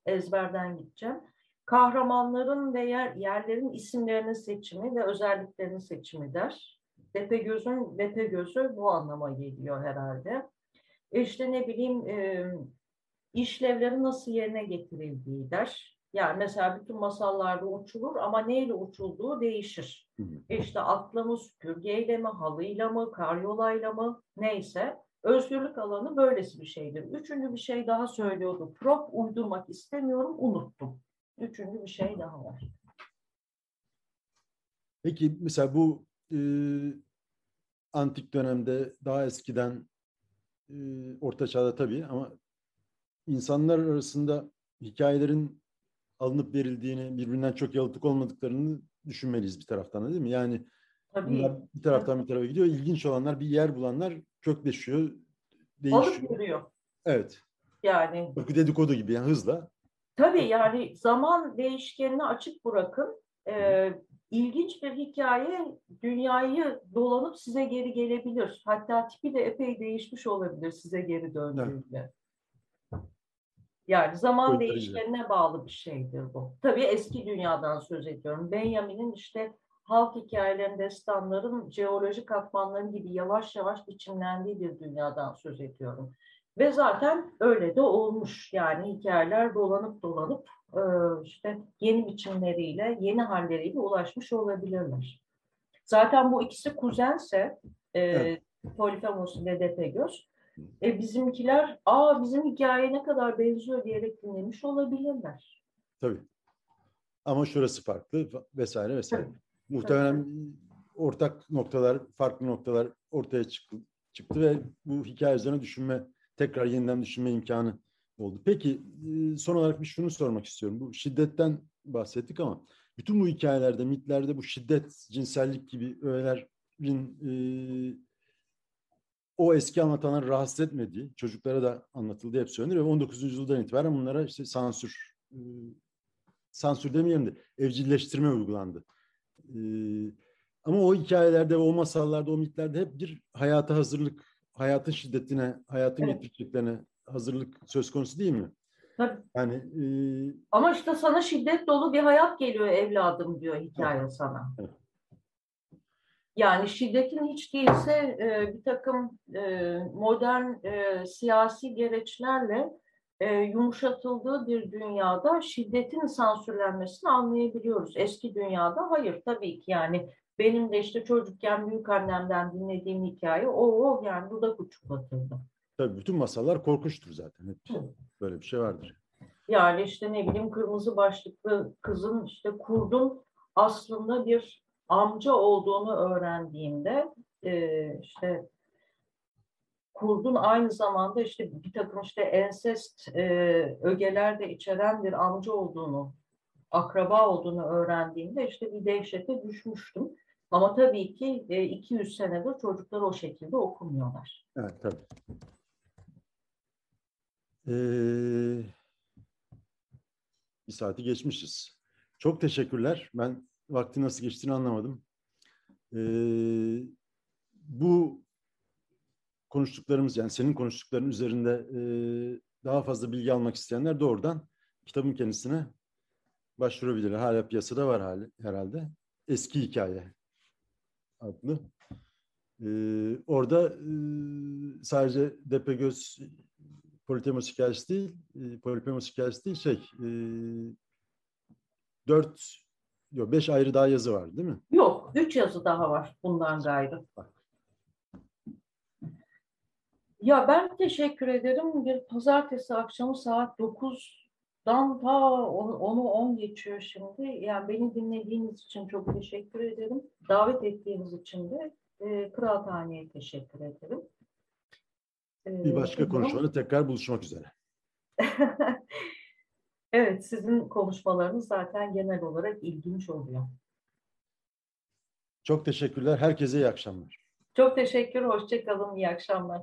Ezberden gideceğim. Kahramanların ve yer, yerlerin isimlerinin seçimi ve özelliklerinin seçimi der. Depegöz'ün Depegöz'ü bu anlama geliyor herhalde. İşte ne bileyim e, işlevleri nasıl yerine getirildiği der. Yani mesela bütün masallarda uçulur ama neyle uçulduğu değişir. İşte atla mı, süpürgeyle mi, halıyla mı, karyolayla mı neyse. Özgürlük alanı böylesi bir şeydir. Üçüncü bir şey daha söylüyordu. Prop uydurmak istemiyorum, unuttum. Üçüncü bir şey daha var. Peki mesela bu e, antik dönemde daha eskiden e, orta çağda tabii ama insanlar arasında hikayelerin alınıp verildiğini, birbirinden çok yalıtık olmadıklarını düşünmeliyiz bir taraftan değil mi? Yani tabii. bunlar bir taraftan bir tarafa gidiyor. İlginç olanlar, bir yer bulanlar kökleşiyor, değişiyor. Alıp yürüyor. Evet. Yani. Bakı dedikodu gibi yani hızla. Tabii yani zaman değişkenini açık bırakın. Ee, ilginç bir hikaye dünyayı dolanıp size geri gelebilir. Hatta tipi de epey değişmiş olabilir size geri döndüğünde. Yani zaman değişkenine bağlı bir şeydir bu. Tabii eski dünyadan söz ediyorum. Benjamin'in işte halk hikayelerin, destanların, jeolojik katmanların gibi yavaş yavaş biçimlendiği bir dünyadan söz ediyorum. Ve zaten öyle de olmuş. Yani hikayeler dolanıp dolanıp e, işte yeni biçimleriyle, yeni halleriyle ulaşmış olabilirler. Zaten bu ikisi kuzense e, evet. Polifemos ile Depegöz. E, bizimkiler aa bizim hikaye ne kadar benziyor diyerek dinlemiş olabilirler. Tabii. Ama şurası farklı vesaire vesaire. Tabii. Muhtemelen Tabii. ortak noktalar, farklı noktalar ortaya çıktı, çıktı ve bu hikaye üzerine düşünme, tekrar yeniden düşünme imkanı oldu. Peki son olarak bir şunu sormak istiyorum. Bu şiddetten bahsettik ama bütün bu hikayelerde, mitlerde bu şiddet, cinsellik gibi öğelerin e, o eski anlatanları rahatsız etmediği, çocuklara da anlatıldı hep söylenir ve 19. yüzyıldan itibaren bunlara işte sansür, e, sansür demeyelim de evcilleştirme uygulandı. E, ama o hikayelerde, o masallarda, o mitlerde hep bir hayata hazırlık, hayatın şiddetine, hayatın evet. getireceklerine hazırlık söz konusu değil mi? Tabii. Yani e... ama işte sana şiddet dolu bir hayat geliyor evladım diyor hikaye evet. sana. Evet. Yani şiddetin hiç değilse e, bir takım e, modern e, siyasi gereçlerle e, yumuşatıldığı bir dünyada şiddetin sansürlenmesini anlayabiliyoruz. Eski dünyada hayır tabii ki yani benim de işte çocukken büyük annemden dinlediğim hikaye o o yani dudak uçuklatıldı. Tabii bütün masallar korkunçtur zaten. Hep böyle bir şey vardır. Yani işte ne bileyim kırmızı başlıklı kızın işte kurdun aslında bir amca olduğunu öğrendiğinde e, işte kurdun aynı zamanda işte bir takım işte ensest e, ögeler de içeren bir amca olduğunu, akraba olduğunu öğrendiğimde işte bir dehşete düşmüştüm. Ama tabii ki e, 200 senedir çocuklar o şekilde okumuyorlar. Evet tabii. Ee, bir saati geçmişiz. Çok teşekkürler. Ben vakti nasıl geçtiğini anlamadım. Ee, bu konuştuklarımız yani senin konuştukların üzerinde e, daha fazla bilgi almak isteyenler doğrudan kitabın kendisine başvurabilirler. Hala piyasada var hali, herhalde. Eski Hikaye adlı. Ee, orada e, sadece Depegöz Politemos hikayesi değil, e, Politemos hikayesi değil, şey, e, dört, yok beş ayrı daha yazı var değil mi? Yok, üç yazı daha var bundan gayrı. Ya ben teşekkür ederim. Bir pazartesi akşamı saat 9'dan ta 10'u 10 geçiyor şimdi. Yani beni dinlediğiniz için çok teşekkür ederim. Davet ettiğiniz için de e, Kıraathane'ye teşekkür ederim. Bir başka konuşmada tekrar buluşmak üzere. evet, sizin konuşmalarınız zaten genel olarak ilginç oluyor. Çok teşekkürler. Herkese iyi akşamlar. Çok teşekkür, hoşçakalın, iyi akşamlar.